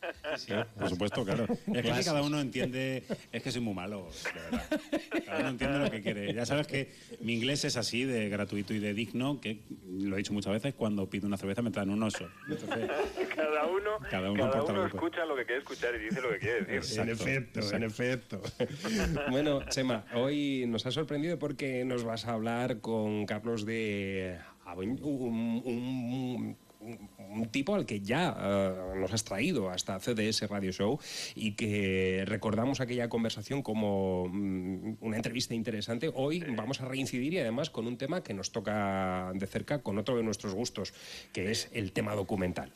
Por supuesto, claro. Es que Clases. cada uno entiende. Es que soy muy malo, de verdad. Cada uno entiende lo que quiere. Ya sabes que mi inglés es así, de gratuito y de digno, que lo he dicho muchas veces, cuando pido una cerveza me traen un oso. Entonces, Cada uno, Cada uno cada escucha lo que quiere escuchar y dice lo que quiere decir. en efecto, en efecto. bueno, Chema, hoy nos ha sorprendido porque nos vas a hablar con Carlos de un, un- un- un tipo al que ya eh, nos has traído hasta CDS Radio Show y que recordamos aquella conversación como mm, una entrevista interesante. Hoy vamos a reincidir y además con un tema que nos toca de cerca con otro de nuestros gustos, que es el tema documental.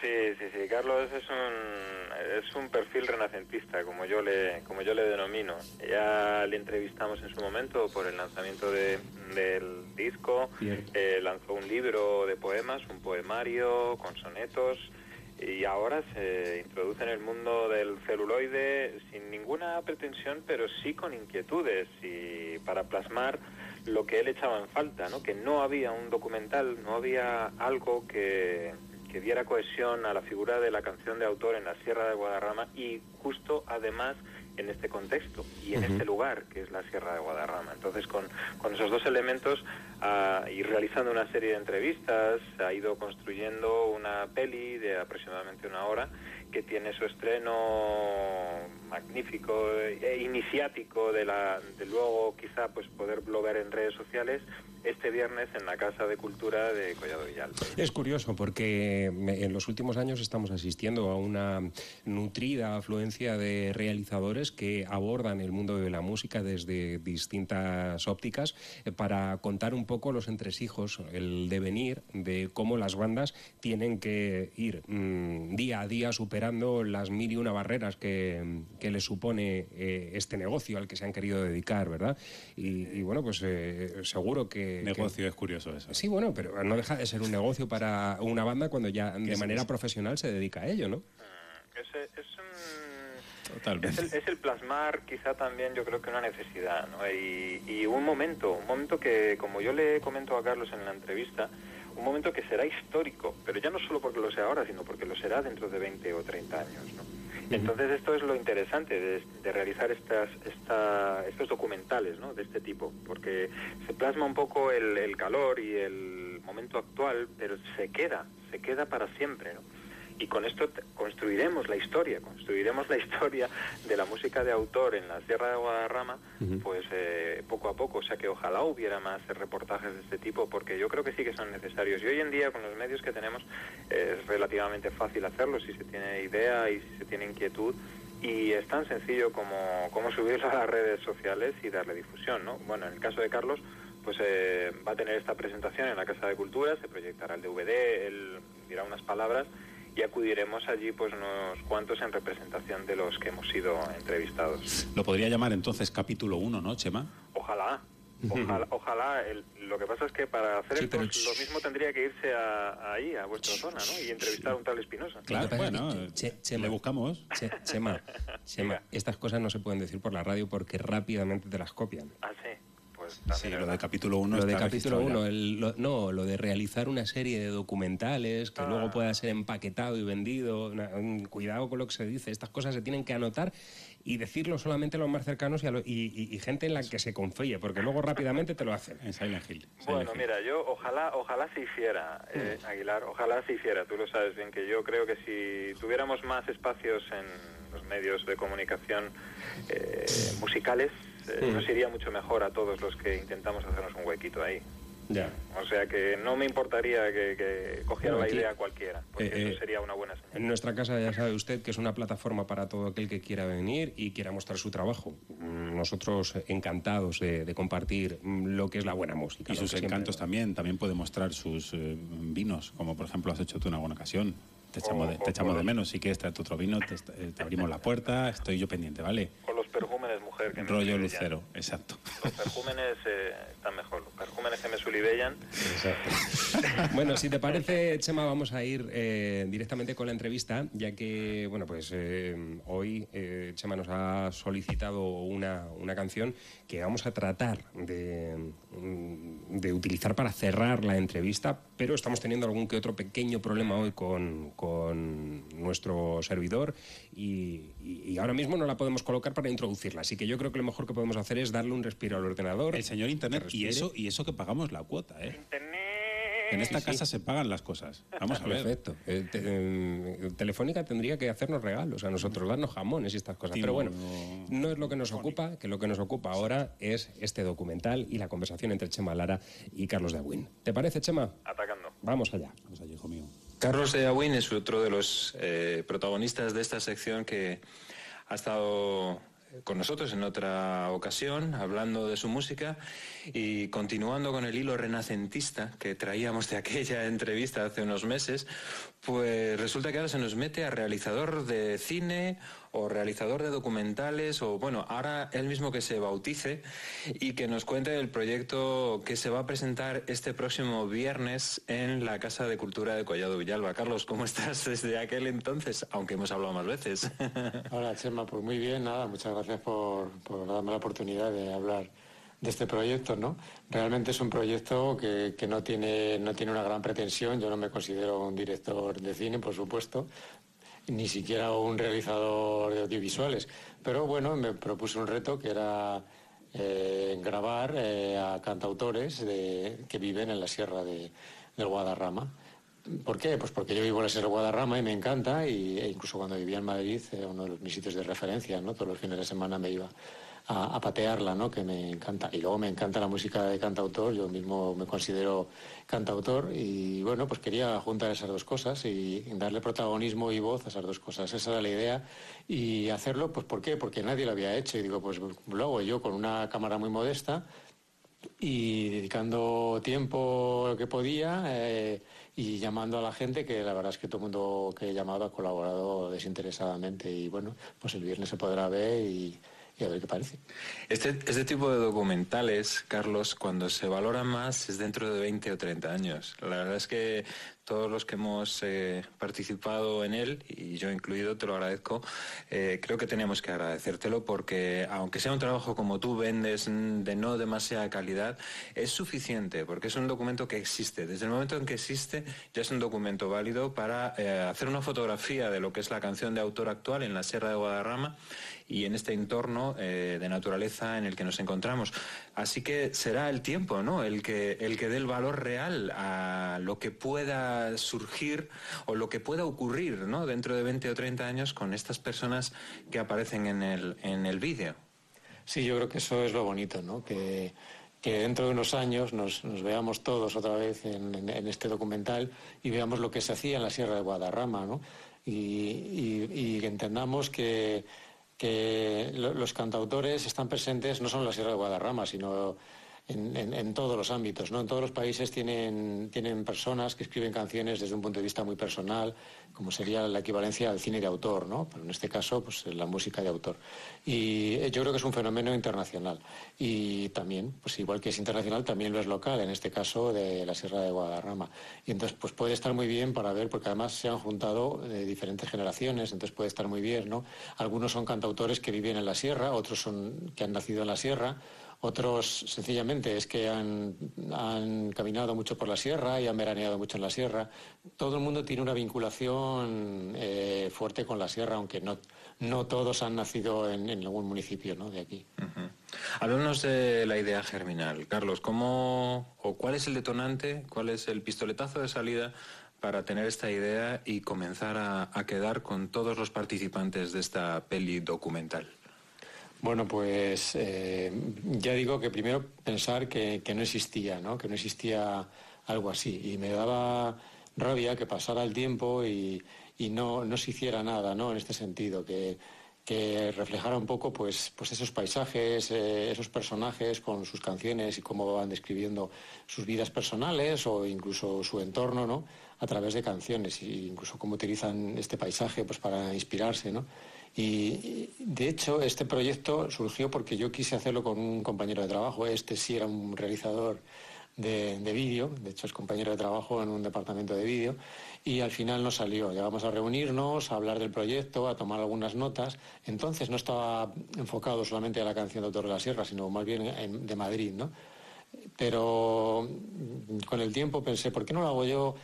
Sí, sí, sí. Carlos es un, es un perfil renacentista, como yo le, como yo le denomino. Ya le entrevistamos en su momento por el lanzamiento de- del disco. Eh, lanzó un libro de poemas, un poemario con sonetos. Y ahora se introduce en el mundo del celuloide sin ninguna pretensión, pero sí con inquietudes y para plasmar lo que él echaba en falta, ¿no? Que no había un documental, no había algo que, que diera cohesión a la figura de la canción de autor en la Sierra de Guadarrama y justo además en este contexto y en este lugar que es la Sierra de Guadarrama. Entonces con, con esos dos elementos ah, y realizando una serie de entrevistas ha ido construyendo una peli de aproximadamente una hora que tiene su estreno magnífico e iniciático de la de luego quizá pues poderlo ver en redes sociales este viernes en la Casa de Cultura de Collado Villalba. Es curioso porque en los últimos años estamos asistiendo a una nutrida afluencia de realizadores que abordan el mundo de la música desde distintas ópticas eh, para contar un poco los entresijos, el devenir de cómo las bandas tienen que ir mm, día a día superando las mil y una barreras que, que les supone eh, este negocio al que se han querido dedicar, ¿verdad? Y, y bueno, pues eh, seguro que... Negocio es curioso eso. Sí, bueno, pero no deja de ser un negocio para una banda cuando ya de es- manera profesional se dedica a ello, ¿no? Es, es un- Totalmente. Es el, es el plasmar quizá también yo creo que una necesidad, ¿no? Y, y un momento, un momento que como yo le comento a Carlos en la entrevista, un momento que será histórico, pero ya no solo porque lo sea ahora, sino porque lo será dentro de 20 o 30 años, ¿no? Entonces esto es lo interesante de, de realizar estas, esta- estos documentales ¿no? de este tipo, porque se plasma un poco el, el calor y el momento actual, pero se queda, se queda para siempre. ¿no? Y con esto construiremos la historia, construiremos la historia de la música de autor en la Sierra de Guadarrama, pues eh, poco a poco. O sea que ojalá hubiera más reportajes de este tipo, porque yo creo que sí que son necesarios. Y hoy en día, con los medios que tenemos, eh, es relativamente fácil hacerlo si se tiene idea y si se tiene inquietud. Y es tan sencillo como, como subirlo a las redes sociales y darle difusión, ¿no? Bueno, en el caso de Carlos, pues eh, va a tener esta presentación en la Casa de Cultura, se proyectará el DVD, él dirá unas palabras y acudiremos allí pues unos cuantos en representación de los que hemos sido entrevistados. Lo podría llamar entonces capítulo 1, ¿no, Chema? Ojalá, ojalá, ojalá. el- lo que pasa es que para hacer Sí, esto lo mismo tendría que irse a, ahí, a vuestra zona, ¿no? Y entrevistar a un tal Espinosa. Es que, Che- Chema, le buscamos. Che- Chema, Chema, estas cosas no se pueden decir por la radio porque rápidamente te las copian. Ah, sí. Pues Sí, también lo de capítulo 1 Lo de capítulo 1, no, lo de realizar una serie de documentales que Ah. luego pueda ser empaquetado y vendido. un- cuidado con lo que se dice, estas cosas se tienen que anotar y decirlo solamente a los más cercanos y, a lo- y- y- y gente en la que se confíe, porque luego rápidamente te lo hacen. En Silent Hill. Bueno, mira, yo ojalá, ojalá se hiciera, eh, Aguilar, ojalá se hiciera. Tú lo sabes bien que yo creo que si tuviéramos más espacios en los medios de comunicación eh, musicales, eh, nos iría mucho mejor a todos los que intentamos hacernos un huequito ahí. Ya. O sea que no me importaría que, que cogiera Bueno, la idea cualquiera, porque Eh, eh, eso sería una buena señal. En nuestra casa ya sabe usted que es una plataforma para todo aquel que quiera venir y quiera mostrar su trabajo. Mm, Nosotros encantados de, de compartir mm, lo que es la buena música. Y sus que siempre- encantos también. También puede mostrar sus eh, vinos, como por ejemplo has hecho tú en alguna ocasión. Te echamos, de, te echamos de menos. Si quieres traerte otro vino, te, eh, te abrimos la puerta. Estoy yo pendiente, ¿vale? Con los perjúmenes, mujer, que me Rollo lucero, exacto. Los perjúmenes eh, están mejor. Los perjúmenes que me sulibellan. Bueno, si te parece, Chema, vamos a ir eh, directamente con la entrevista, ya que, bueno, pues eh, hoy Chema nos ha solicitado una, una canción que vamos a tratar de, mm, de utilizar para cerrar la entrevista, pero estamos teniendo algún que otro pequeño problema hoy con, con nuestro servidor y, y- y ahora mismo no la podemos colocar para introducirla. Así que yo creo que lo mejor que podemos hacer es darle un respiro al ordenador. El señor Internet, y eso, y eso que pagamos la cuota, ¿eh? En esta Sí, sí. casa se pagan las cosas. Vamos a ver. Perfecto. Eh, te- eh, Telefónica tendría que hacernos regalos a nosotros, darnos jamones y estas cosas. Timo, Pero bueno, no es lo que nos ocupa, que lo que nos ocupa ahora es este documental y la conversación entre Chema Lara y Carlos de Aguín. ¿Te parece, Chema? Atacando. Vamos allá. Vamos allá, hijo mío. Carlos de Aguín es otro de los eh, protagonistas de esta sección que ha estado con nosotros en otra ocasión, hablando de su música y continuando con el hilo renacentista que traíamos de aquella entrevista hace unos meses, pues resulta que ahora se nos mete a realizador de cine o realizador de documentales o bueno, ahora él mismo que se bautice y que nos cuente el proyecto que se va a presentar este próximo viernes en la Casa de Cultura de Collado Villalba. Carlos, ¿cómo estás desde aquel entonces? Aunque hemos hablado más veces. Hola, Chema, pues muy bien, nada, muchas gracias por, por darme la oportunidad de hablar de este proyecto, ¿no? Realmente es un proyecto que, que no, tiene, no tiene una gran pretensión, yo no me considero un director de cine, por supuesto, ni siquiera un realizador de audiovisuales, pero bueno, me propuse un reto que era eh, grabar eh, a cantautores que viven en la sierra de, del Guadarrama. ¿Por qué? Pues porque yo vivo en la Sierra de Guadarrama y me encanta y, e incluso cuando vivía en Madrid era uno de los- mis sitios de referencia, ¿no? Todos los fines de semana me iba a, patearla, ¿no? que me encanta. Y luego me encanta la música de cantautor, yo mismo me considero cantautor y bueno, pues quería juntar esas dos cosas y darle protagonismo y voz a esas dos cosas. Esa era la idea y hacerlo, pues ¿por qué? Porque nadie lo había hecho y digo, pues lo hago yo con una cámara muy modesta y dedicando tiempo que podía eh, y llamando a la gente que la verdad es que todo el mundo que he llamado ha colaborado desinteresadamente y bueno, pues el viernes se podrá ver y, y a ver qué parece. Este, este tipo de documentales, Carlos, cuando se valoran más es dentro de 20 o 30 años. La verdad es que todos los que hemos eh, participado en él, y yo incluido, te lo agradezco, eh, creo que tenemos que agradecértelo porque aunque sea un trabajo como tú vendes de no demasiada calidad, es suficiente porque es un documento que existe. Desde el momento en que existe ya es un documento válido para eh, hacer una fotografía de lo que es la canción de autor actual en la Sierra de Guadarrama y en este entorno de naturaleza en el que nos encontramos. Así que será el tiempo, ¿no? El que, el que dé el valor real a lo que pueda surgir o lo que pueda ocurrir, ¿no? Dentro de 20 o 30 años con estas personas que aparecen en el, en el vídeo. Sí, yo creo que eso es lo bonito, ¿no? Que, que dentro de unos años nos, nos veamos todos otra vez en, en- este documental y veamos lo que se hacía en la Sierra de Guadarrama, ¿no? Y, y- y entendamos que, que lo- los cantautores están presentes no solo en la Sierra de Guadarrama, sino en, todos los ámbitos, ¿no? En todos los países tienen, tienen personas que escriben canciones desde un punto de vista muy personal, como sería la equivalencia al cine de autor, ¿no? Pero en este caso, pues la música de autor. Y eh, yo creo que es un fenómeno internacional. Y también, pues igual que es internacional, también lo es local, en este caso de la Sierra de Guadarrama. Y entonces, pues puede estar muy bien para ver, porque además se han juntado eh, diferentes generaciones, entonces puede estar muy bien, ¿no? Algunos son cantautores que viven en la sierra, otros son que han nacido en la sierra, otros sencillamente es que han, caminado mucho por la sierra y han veraneado mucho en la sierra. Todo el mundo tiene una vinculación eh, fuerte con la sierra, aunque no, no todos han nacido en, en algún municipio ¿no? de aquí. Háblanos de la idea germinal. Carlos, ¿cómo o cuál es el detonante, cuál es el pistoletazo de salida para tener esta idea y comenzar a quedar con todos los participantes de esta peli documental? Bueno, pues eh, ya digo que primero pensar que, que no existía, ¿no? que no existía algo así. Y me daba rabia que pasara el tiempo y, y no, no se hiciera nada ¿no? en este sentido, que, que reflejara un poco pues, pues esos paisajes, eh, esos personajes con sus canciones y cómo van describiendo sus vidas personales o incluso su entorno ¿no? a través de canciones, e incluso cómo utilizan este paisaje pues, para inspirarse. ¿no? Y, de hecho, este proyecto surgió porque yo quise hacerlo con un compañero de trabajo. Este sí era un realizador de, de vídeo, de hecho es compañero de trabajo en un departamento de vídeo, y al final no salió. Llegamos a reunirnos, a hablar del proyecto, a tomar algunas notas. Entonces no estaba enfocado solamente a la canción de Autor de la Sierra, sino más bien en- de Madrid, ¿no? Pero mm, con el tiempo pensé, ¿por qué no lo hago yo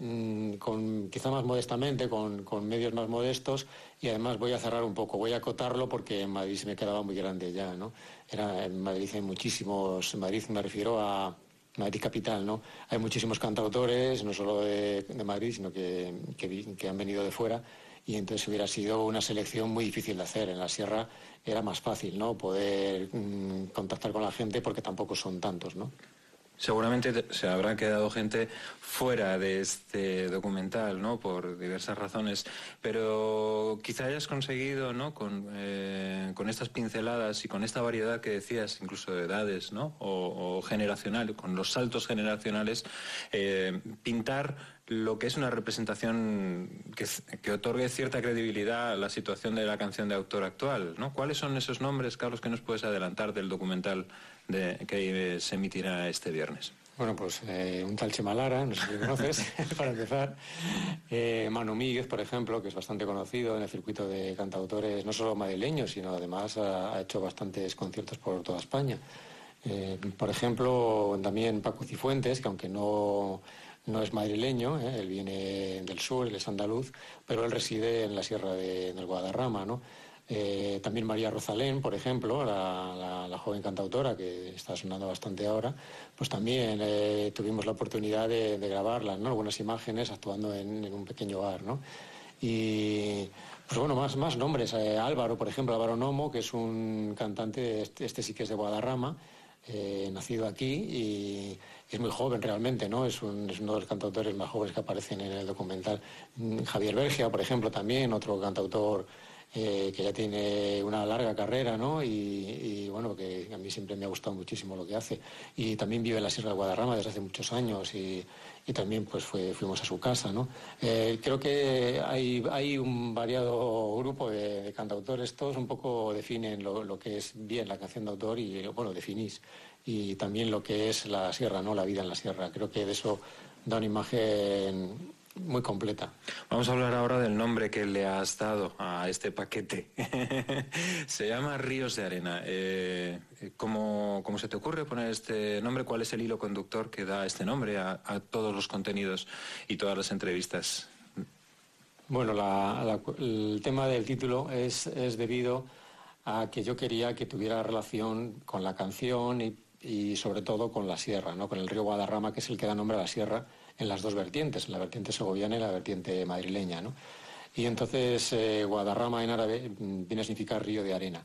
mm, quizá más modestamente, con, medios más modestos y además voy a cerrar un poco, voy a acotarlo porque en Madrid se me quedaba muy grande ya, ¿no? Era, en Madrid hay muchísimos, en Madrid me refiero a Madrid capital, ¿no? Hay muchísimos cantautores, no solo de, Madrid, sino que han venido de fuera y entonces hubiera sido una selección muy difícil de hacer. En la sierra era más fácil, ¿no? Poder mm, contactar con la gente porque tampoco son tantos, ¿no? Seguramente te- se habrá quedado gente fuera de este documental, ¿no? Por diversas razones, pero quizá hayas conseguido, ¿no? Con, eh, con estas pinceladas y con esta variedad que decías, incluso de edades, ¿no? O, o generacional, con los saltos generacionales, eh, pintar lo que es una representación que, que otorgue cierta credibilidad a la situación de la canción de autor actual, ¿no? ¿Cuáles son esos nombres, Carlos, que nos puedes adelantar del documental de, que se emitirá este viernes? Bueno, pues eh, un tal Chemalara, no sé si conoces, para empezar. Eh, Manu Míguez, por ejemplo, que es bastante conocido en el circuito de cantautores, no solo madrileños, sino además ha, hecho bastantes conciertos por toda España. Eh, por ejemplo, también Paco Cifuentes, que aunque no, no es madrileño, él viene del sur, él es andaluz, pero él reside en la sierra de, del Guadarrama, ¿no? Eh, también María Rosalén, por ejemplo, la, joven cantautora que está sonando bastante ahora, pues también eh, tuvimos la oportunidad de, de grabarlas, ¿no? Algunas imágenes actuando en, un pequeño bar, ¿no? Y Pues bueno, más, más nombres. Eh, Álvaro, por ejemplo, Álvaro Nomo, que es un cantante, este, este sí que es de Guadarrama, nacido aquí y es muy joven realmente, ¿no? Es, es uno de los cantautores más jóvenes que aparecen en el documental. Mm, Javier Bergia, por ejemplo, también, otro cantautor eh, que ya tiene una larga carrera, ¿no? Y, bueno, que a mí siempre me ha gustado muchísimo lo que hace. Y también vive en la Sierra de Guadarrama desde hace muchos años y, también pues fuimos a su casa, ¿no? Eh, creo que hay, un variado grupo de, cantautores, todos un poco definen lo, lo que es bien la canción de autor y, bueno, definís, y también lo que es la sierra, ¿no? La vida en la sierra. Creo que de eso da una imagen muy completa. Vamos a hablar ahora del nombre que le has dado a este paquete. se llama Ríos de Arena. Eh, ¿cómo, cómo se te ocurre poner este nombre? ¿Cuál es el hilo conductor que da este nombre a, a todos los contenidos y todas las entrevistas? Bueno, la- la- el tema del título es, es debido a que yo quería que tuviera relación con la canción y, y sobre todo con la sierra, ¿no? con el río Guadarrama, que es el que da nombre a la sierra en las dos vertientes, en la vertiente segoviana y la vertiente madrileña. ¿no? Y entonces eh, Guadarrama en árabe mm, viene a significar río de arena.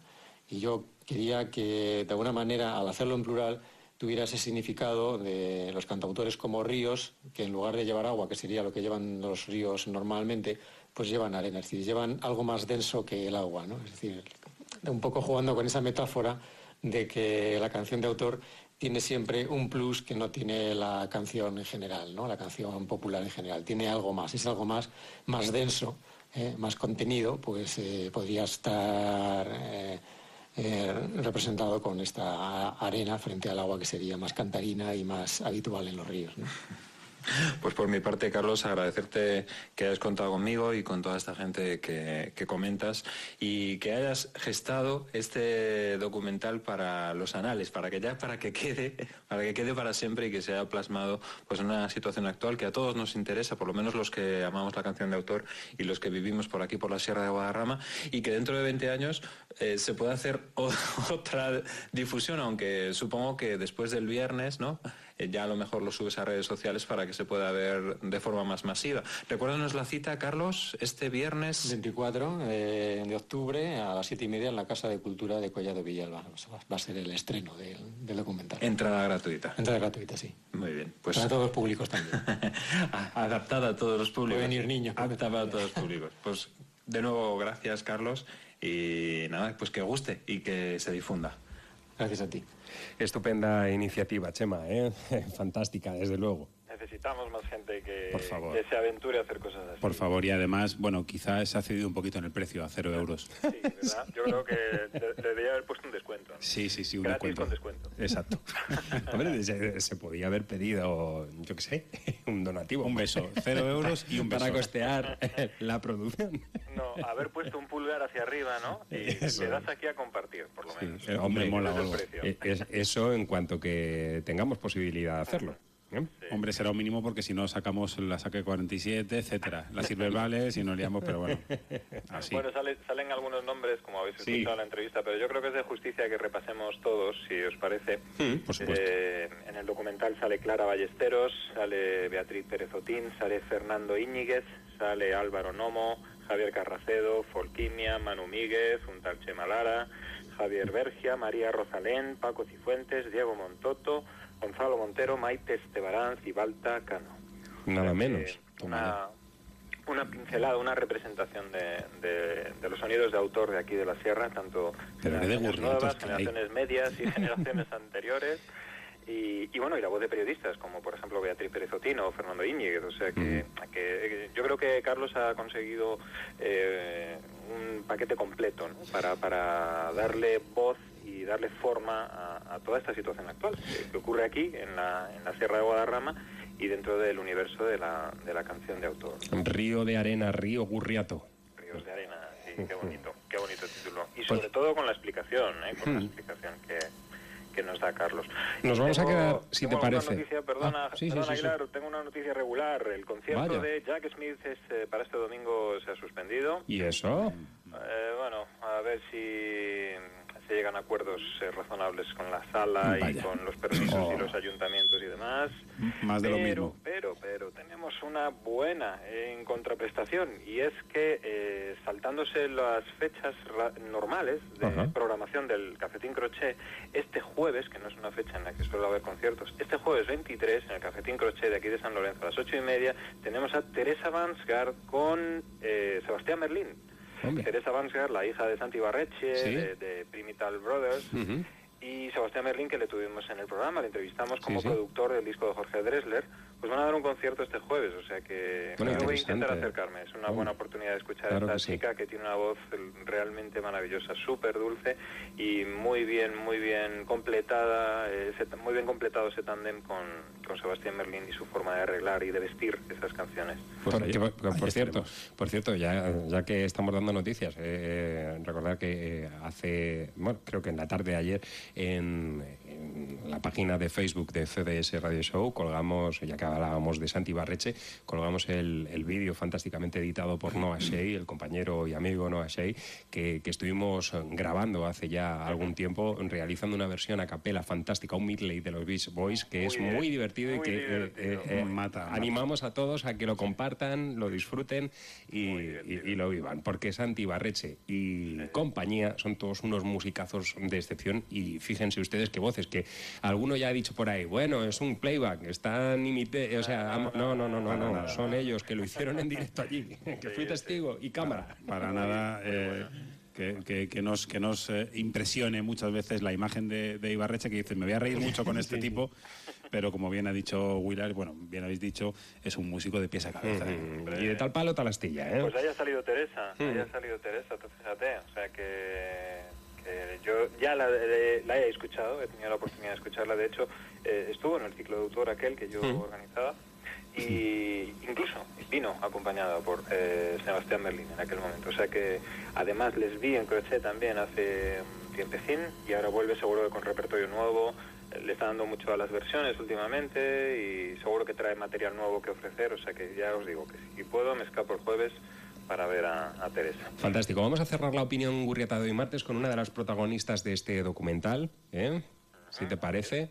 Y yo quería que de alguna manera, al hacerlo en plural, tuviera ese significado de los cantautores como ríos, que en lugar de llevar agua, que sería lo que llevan los ríos normalmente, pues llevan arena, es decir, llevan algo más denso que el agua, ¿no? Es decir, un poco jugando con esa metáfora de que la canción de autor tiene siempre un plus que no tiene la canción en general, ¿no? La canción popular en general. Tiene algo más, es algo más, más denso, ¿eh? más contenido, pues eh, podría estar eh, representado con esta arena frente al agua que sería más cantarina y más habitual en los ríos. ¿no? Pues por mi parte, Carlos, agradecerte que hayas contado conmigo y con toda esta gente que, comentas y que hayas gestado este documental para los anales, para que ya para que quede, para que quede para siempre y que se haya plasmado pues una situación actual que a todos nos interesa, por lo menos los que amamos la canción de autor y los que vivimos por aquí por la Sierra de Guadarrama y que dentro de 20 años eh, se pueda hacer otra difusión, aunque supongo que después del viernes, ¿no? Eh, ya a lo mejor lo subes a redes sociales para que se pueda ver de forma más masiva. Recuérdanos la cita, Carlos, este viernes. 24 eh, de octubre a las 7 y media en la Casa de Cultura de Collado Villalba. Va a ser el estreno del, del documental. Entrada gratuita. Entrada gratuita, sí. Muy bien. Pues Para todos los públicos también. adaptada a todos los públicos. Pueden ir niños. Adaptada a todos los públicos. Pues de nuevo, gracias, Carlos. Y nada, pues que guste y que se difunda. Gracias a ti. Estupenda iniciativa, Chema, ¿eh? fantástica, desde luego. Necesitamos más gente que, Por favor. que se aventure a hacer cosas así. Por favor, y además, bueno, quizás se ha cedido un poquito en el precio, a cero euros. ¿verdad? Yo creo que de- debería haber puesto un descuento. ¿no? Sí, sí, sí, un Gratis descuento. con descuento. Exacto. Hombre, se, se podía haber pedido, yo qué sé, un donativo. Un beso, cero euros y un Para beso. costear la producción. No, haber puesto un pulgar hacia arriba, ¿no? Y Eso. le das aquí a compartir, por lo menos. Eh, hombre, el algo. precio. Es- eso en cuanto que tengamos posibilidad de hacerlo. ¿Eh? Hombre, será un mínimo porque si no sacamos la saque 47, etcétera. Las verbales y nos liamos, pero bueno. Así. Bueno, sale- salen algunos nombres, como habéis Sí. escuchado en la entrevista, pero yo creo que es de justicia que repasemos todos, si os parece. Por supuesto. Eh, en el documental sale Clara Ballesteros, sale Beatriz Pérez Otín, sale Fernando Íñiguez, sale Álvaro Nomo, Javier Carracedo, Folquimia, Manu Míguez, un tal Chema Lara, Javier Bergia, María Rosalén, Paco Cifuentes, Diego Montoto, Gonzalo Montero, Maite Estebarán, Cibalta Cano. Nada menos. Una, una pincelada, una representación de, de- de los sonidos de autor de aquí de la sierra, tanto Pero generaciones nuevas, generaciones medias y generaciones anteriores. Y, y bueno, y la voz de periodistas, como por ejemplo Beatriz Pérez Otino o Fernando Íñiguez. O sea que, que yo creo que Carlos ha conseguido eh, un paquete completo ¿no? para, para darle voz y darle forma a, a toda esta situación actual que, que ocurre aquí en la, en la Sierra de Guadarrama y dentro del universo de la, de la canción de autor. Río de arena, río Gurriato. Ríos de arena, sí, qué bonito, qué bonito título. Y sobre todo con la explicación, ¿eh? con la explicación que, que nos da Carlos. Nos vamos a quedar, si te parece. Noticia, perdona, Ah, sí, sí, perdona, sí, sí. Aguilar, tengo una noticia regular. El concierto Vaya. de Jack Smith es, eh, para este domingo se ha suspendido. ¿Y eso? Eh, bueno, a ver si, se llegan a acuerdos eh, razonables con la sala y con los permisos Oh. y los ayuntamientos y demás. Más de lo pero, mismo. Pero, pero tenemos una buena en contraprestación y es que eh, saltándose las fechas normales de programación del Cafetín Crochet, este jueves, que no es una fecha en la que suele haber conciertos, este jueves 23 en el Cafetín Crochet de aquí de San Lorenzo a las ocho y media tenemos a Teresa Vansgaard con eh, Sebastián Merlín. Teresa Vansgaard, la hija de Santi Barreche, Sí. de, de Primital Brothers. Y Sebastián Merlín, que le tuvimos en el programa, le entrevistamos como sí. productor del disco de Jorge Dressler, pues van a dar un concierto este jueves, o sea que Bueno, yo voy a intentar acercarme. Es una Oh. buena oportunidad de escuchar Claro a que esta sí. chica que tiene una voz realmente maravillosa, súper dulce y muy bien, muy bien completada, eh, ese- muy bien completado ese tándem con, con Sebastián Merlín y su forma de arreglar y de vestir esas canciones. Pues, por, que por cierto, por cierto, ya, ya que estamos dando noticias, eh, recordar que eh, hace, bueno, creo que en la tarde de ayer, en, en la página de Facebook de CDS Radio Show, colgamos, ya que hablábamos de Santi Barreche, colgamos el, el vídeo fantásticamente editado por Noah Shea, el compañero y amigo Noah Shea, que, que estuvimos grabando hace ya algún tiempo, realizando una versión a capela fantástica, un medley de los Beach Boys, que es Muy muy bien, divertido y muy que eh, divertido. eh, eh, Mata, mata. animamos a todos a que lo compartan, lo disfruten y, y- y lo vivan, porque Santi Barreche y compañía son todos unos musicazos de excepción y fíjense ustedes qué voces, que alguno ya ha dicho por ahí, bueno, es un playback, están imité, o sea, no, no, no, no, no, son ellos que lo hicieron en directo allí, que fui testigo y cámara. Para nada. eh, que, que- que nos, que nos eh, impresione muchas veces la imagen de, de Ibarreche, que dice, me voy a reír mucho con este tipo, pero como bien ha dicho Willard, bueno, bien habéis dicho, es un músico de pies a cabeza. ¿eh? Y de tal palo tal astilla, ¿eh? Pues ahí ha salido Teresa, ahí Mm. ha salido Teresa, fíjate, o sea que yo ya la, eh, la he escuchado, he tenido la oportunidad de escucharla, de hecho eh, estuvo en el ciclo de autor aquel que yo Mm. organizaba. Y incluso vino acompañada por eh, Sebastián Merlín en aquel momento, o sea que además les vi en Crochet también hace un tiempecín y ahora vuelve seguro que con repertorio nuevo, le está dando mucho a las versiones últimamente y seguro que trae material nuevo que ofrecer, o sea que ya os digo que si puedo me escapo el jueves para ver a, a Teresa. Fantástico. Vamos a cerrar la opinión Gurriata de hoy martes con una de las protagonistas de este documental, ¿eh? si te parece,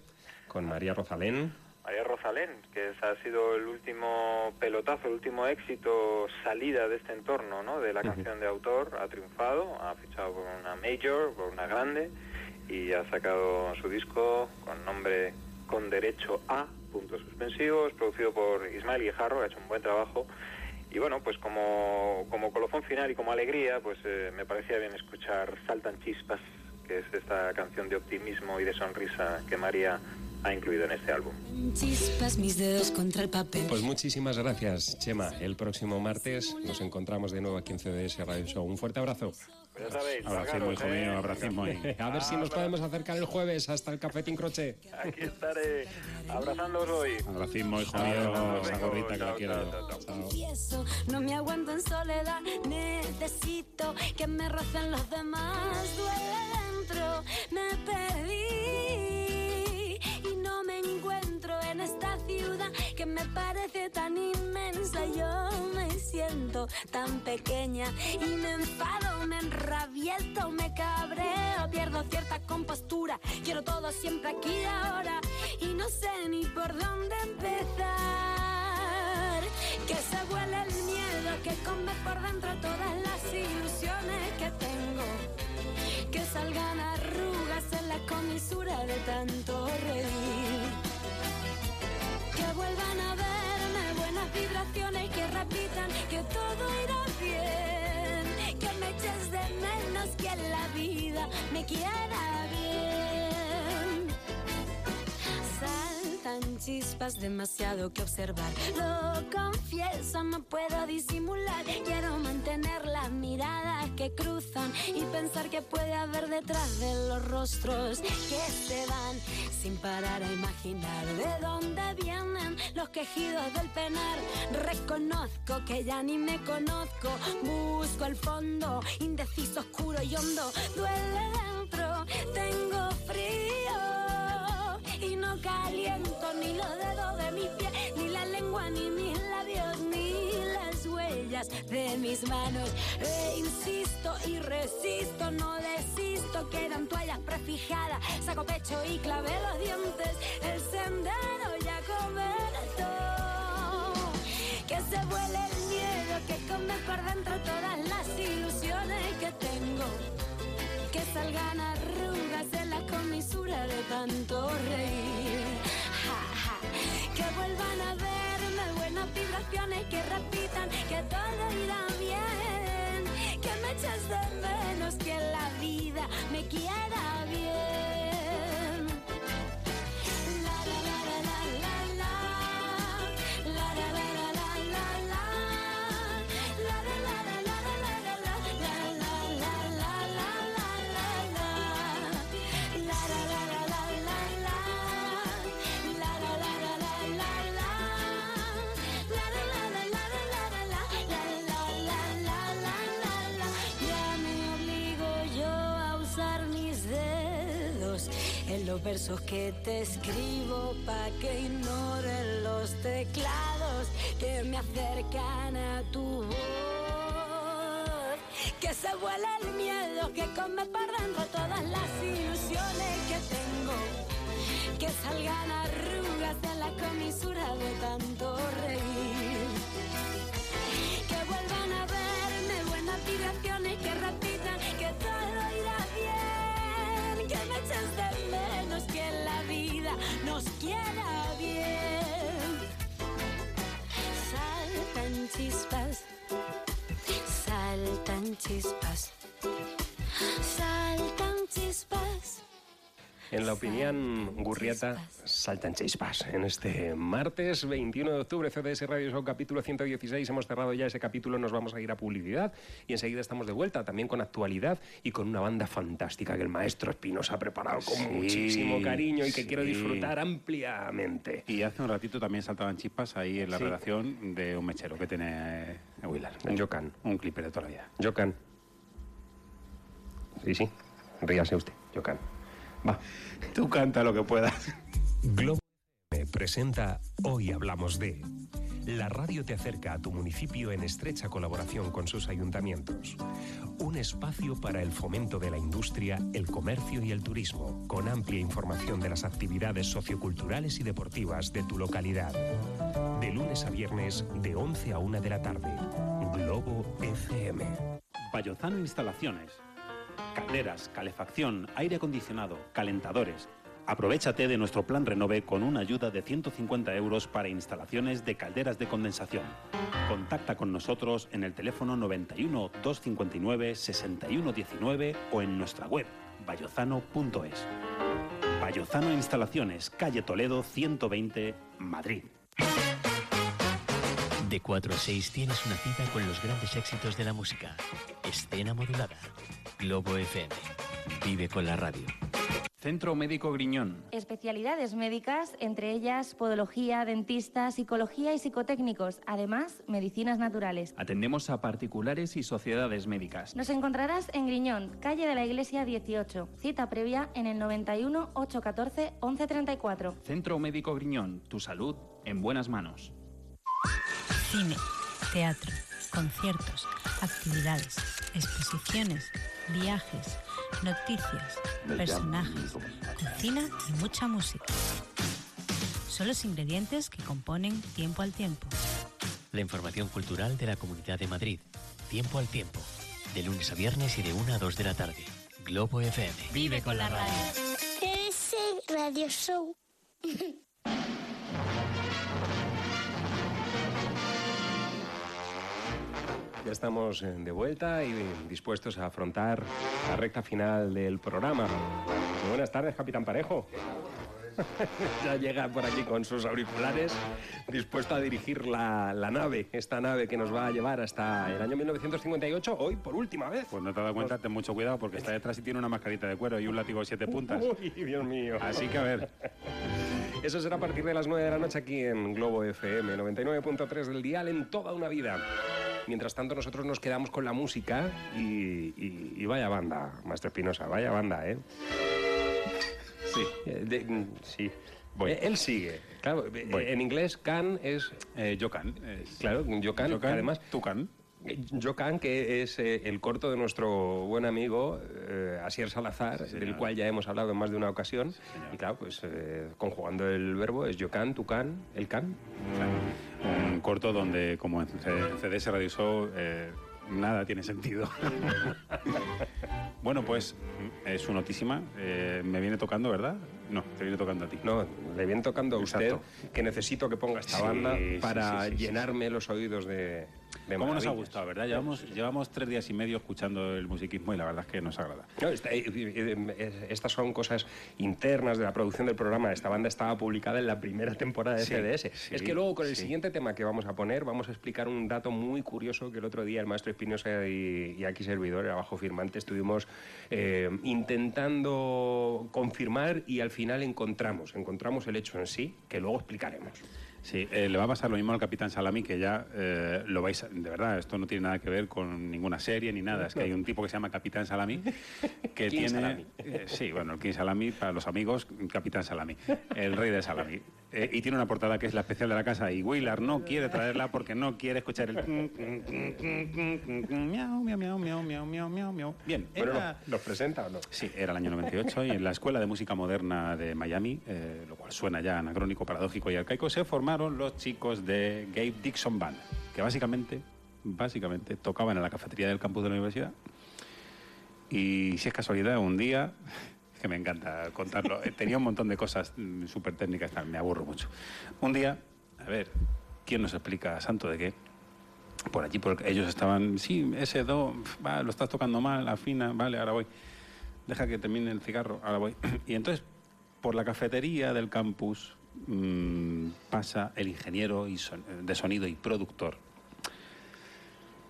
con María Rosalén. María Rosalén, que ha sido el último pelotazo, el último éxito, salida de este entorno, ¿no? De la canción de autor, ha triunfado, ha fichado por una major, por una grande, y ha sacado su disco con nombre Con Derecho a, puntos suspensivos, producido por Ismael Guijarro, que ha hecho un buen trabajo. Y bueno, pues como, como colofón final y como alegría, pues eh, me parecía bien escuchar Saltan Chispas, que es esta canción de optimismo y de sonrisa que María ha incluido en este álbum. Chispas mis dedos contra el papel. Pues muchísimas gracias, Chema. El próximo martes nos encontramos de nuevo aquí en CDS Radio Show. Un fuerte abrazo. Ya sabéis, Abracismo, hijo mío, abracismo. y- A ver si nos podemos acercar el jueves hasta el Cafetín Croche. Aquí estaré abrazándoos hoy. Abracismo, hijo mío, esa gorrita que la quiero. Confieso, no me aguanto en soledad. Necesito que me rocen los demás. Duele dentro, me perdí en esta ciudad que me parece tan inmensa. Yo me siento tan pequeña y me enfado, me enrabieto, me cabreo, pierdo cierta compostura. Quiero todo siempre aquí y ahora y no sé ni por dónde empezar. Que se vuele el miedo, que come por dentro todas las ilusiones que tengo. Que salgan arrugas en la comisura de tanto reír. Que vuelvan a verme buenas vibraciones, que repitan que todo irá bien. Que me eches de menos que la vida me quiera bien. Chispas, demasiado que observar. Lo confieso, no puedo disimular. Quiero mantener las miradas que cruzan y pensar que puede haber detrás de los rostros que se van sin parar a imaginar de dónde vienen los quejidos del penar. Reconozco que ya ni me conozco. Busco el fondo, indeciso, oscuro y hondo. Duele dentro, tengo frío y no caliento ni los dedos de mis pies, ni la lengua, ni mis labios, ni las huellas de mis manos. E insisto y resisto, no desisto, quedan toallas prefijadas, saco pecho y clavé los dientes, el sendero ya coberto. Que se vuele el miedo, que come por dentro todas las ilusiones que tengo. Que salgan arrugas en la comisura de tanto reír. Que vuelvan a verme buenas vibraciones, que repitan que todo irá bien. Que me eches de menos, que la vida me quiera bien. Versos que te escribo pa' que ignoren los teclados que me acercan a tu voz. Que se vuele el miedo, que come dentro todas las ilusiones que tengo. Que salgan arrugas en la comisura de tanto reír. Que vuelvan a verme buenas vibraciones que repitan que todo irá bien. Que me eches de que la vida nos quiera bien. Saltan chispas, saltan chispas, saltan. En la opinión Gurriata, saltan chispas. En este martes 21 de octubre, CDS Radio Show, capítulo 116. Hemos cerrado ya ese capítulo, nos vamos a ir a publicidad y enseguida estamos de vuelta, también con actualidad y con una banda fantástica que el maestro Espinosa ha preparado con Sí, muchísimo cariño y que quiero disfrutar ampliamente. Y hace un ratito también saltaban chispas ahí en la Sí. redacción de un mechero que tiene Willard. Un Jocan. Un clipper de toda la vida. Jocan. Sí, sí. Ríase usted, Jocan. Va. Tú canta lo que puedas. Globo FM presenta Hoy Hablamos de. La radio te acerca a tu municipio en estrecha colaboración con sus ayuntamientos. Un espacio para el fomento de la industria, el comercio y el turismo, con amplia información de las actividades socioculturales y deportivas de tu localidad. De lunes a viernes, de 11 a 1 de la tarde. Globo FM. Vallozano Instalaciones. Calderas, calefacción, aire acondicionado, calentadores. Aprovechate de nuestro plan Renove con una ayuda de 150 euros para instalaciones de calderas de condensación. Contacta con nosotros en el teléfono 91 259 6119 o en nuestra web vallozano.es. Vallozano Instalaciones, calle Toledo 120, Madrid. De 4 a 6 tienes una cita con los grandes éxitos de la música. Escena modulada. Globo FM. Vive con la radio. Centro Médico Griñón. Especialidades médicas, entre ellas podología, dentista, psicología y psicotécnicos, además medicinas naturales. Atendemos a particulares y sociedades médicas. Nos encontrarás en Griñón, calle de la Iglesia 18. Cita previa en el 91 814 1134. Centro Médico Griñón. Tu salud en buenas manos. Cine, teatro, conciertos, actividades, exposiciones, viajes, noticias, personajes, cocina y mucha música. Son los ingredientes que componen Tiempo al Tiempo. La información cultural de la Comunidad de Madrid. Tiempo al tiempo. De lunes a viernes y de 1 a 2 de la tarde. Globo FM. Vive con la radio. Ese radio show. Ya estamos eh, de vuelta y dispuestos a afrontar la recta final del programa. Muy buenas tardes, Capitán Parejo. ya llega por aquí con sus auriculares, dispuesto a dirigir la, la nave, esta nave que nos va a llevar hasta el año 1958, hoy por última vez. Pues no te has dado cuenta, ten mucho cuidado porque está detrás y tiene una mascarita de cuero y un látigo de siete puntas. Uy, Dios mío. Así que a ver. Eso será a partir de las 9 de la noche aquí en Globo FM, 99.3 del dial en toda una vida. Mientras tanto, nosotros nos quedamos con la música y, y- y vaya banda, Maestro Espinosa, vaya banda, ¿eh? Sí. sí. Voy. Eh, Él sigue. Claro, eh, Voy. en inglés can es... Eh, yo can. Claro, yo can, Yo can, además... tú can. Yo can, que es eh, el corto de nuestro buen amigo eh, Asier Salazar, del cual ya hemos hablado en más de una ocasión. y claro, pues eh, conjugando el verbo es yo can, tú can, el can. Un corto donde, como en CDS Radio Show, eh, nada tiene sentido. bueno, pues es su notísima. Eh, me viene tocando, ¿verdad? No, te viene tocando a ti. No, le viene tocando a usted Exacto. que necesito que ponga esta Sí, banda para sí, sí, sí, llenarme los oídos de, ¿Cómo nos ha gustado, verdad? Llevamos, llevamos tres días y medio escuchando el musiquismo y la verdad es que nos agrada. No, esta- eh, estas son cosas internas de la producción del programa. Esta banda estaba publicada en la primera temporada de Sí, CDS. sí, es que luego con el sí. siguiente tema que vamos a poner vamos a explicar un dato muy curioso que el otro día el maestro Espinosa y, y aquí servidor, el abajo firmante, estuvimos eh, intentando confirmar y al final encontramos, encontramos el hecho en sí, que luego explicaremos. Sí, eh, le va a pasar lo mismo al Capitán Salami, que ya eh, lo vais a- De verdad, esto no tiene nada que ver con ninguna serie ni nada. Es que hay un tipo que se llama Capitán Salami, que King tiene... Salami. eh, sí, bueno, el King Salami, para los amigos, Capitán Salami, el rey del Salami. Eh, y tiene una portada que es la especial de la casa y Willard no quiere traerla porque no quiere escuchar el... miau, miau, miau, miau, miau, miau, miau, miau. Bien, era- ¿nos presenta o no? Sí, era el año 98 y en la Escuela de Música Moderna de Miami, eh, lo cual suena ya anacrónico, paradójico y arcaico, se formaron los chicos de Gabe Dixon Band, que básicamente, básicamente tocaban en la cafetería del campus de la universidad. Y si es casualidad, un día, que me encanta contarlo, eh, tenía un montón de cosas mm, súper técnicas, tal, me aburro mucho. Un día, a ver, ¿quién nos explica, santo de qué? Por allí, porque ellos estaban, sí, ese do, va, lo estás tocando mal, afina, vale, ahora voy. Deja que termine el cigarro, ahora voy. Y entonces, por la cafetería del campus mm, pasa el ingeniero y son- de sonido y productor,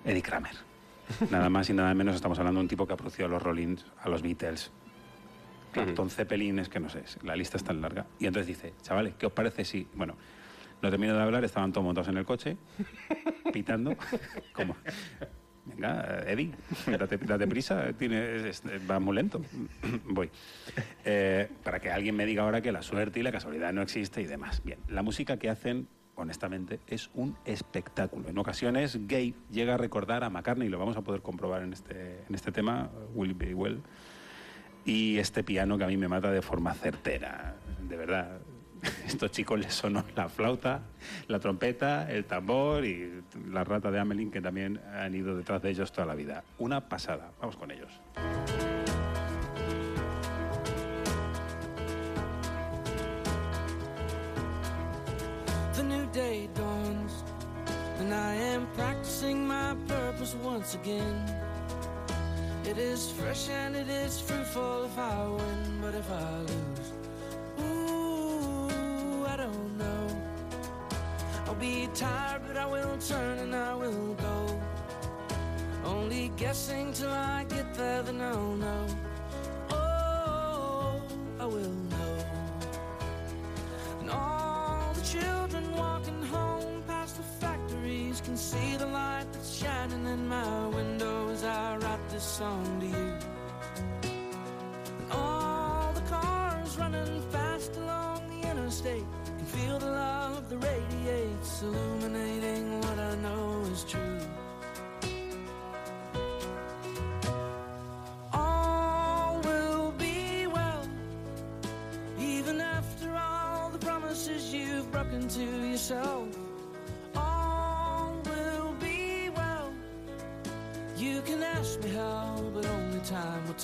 Eddie Kramer. Nada más y nada menos estamos hablando de un tipo que ha producido a los Rollins, a los Beatles, Clapton, Zeppelin, es que no sé, la lista es tan larga. Y entonces dice, chavales, ¿qué os parece si...? Bueno, no termino de hablar, estaban todos montados en el coche, pitando, como... Venga, Eddie, date, date prisa, tiene, es- muy lento. Voy. Eh, para que alguien me diga ahora que la suerte y la casualidad no existe y demás. Bien, la música que hacen, honestamente, es un espectáculo. En ocasiones, Gabe llega a recordar a McCartney, lo vamos a poder comprobar en este, en este tema, Will Be Well. Y este piano que a mí me mata de forma certera, de verdad. Estos chicos les sonó la flauta, la trompeta, el tambor y la rata de Amelin que también han ido detrás de ellos toda la vida. Una pasada. Vamos con ellos. The new day dawns, and I am practicing my purpose once again. It is fresh and it is fruitful if I win, but if I lose, ooh, I don't know. I'll be tired, but I will turn and I will go. Only guessing till I get there, then I'll know. Oh, I will know. And all the children walking home past the factories can see the light that's shining in my window as I write this song to you. And all the cars running fast along the interstate can feel the love that radiates, illuminating what I know is true.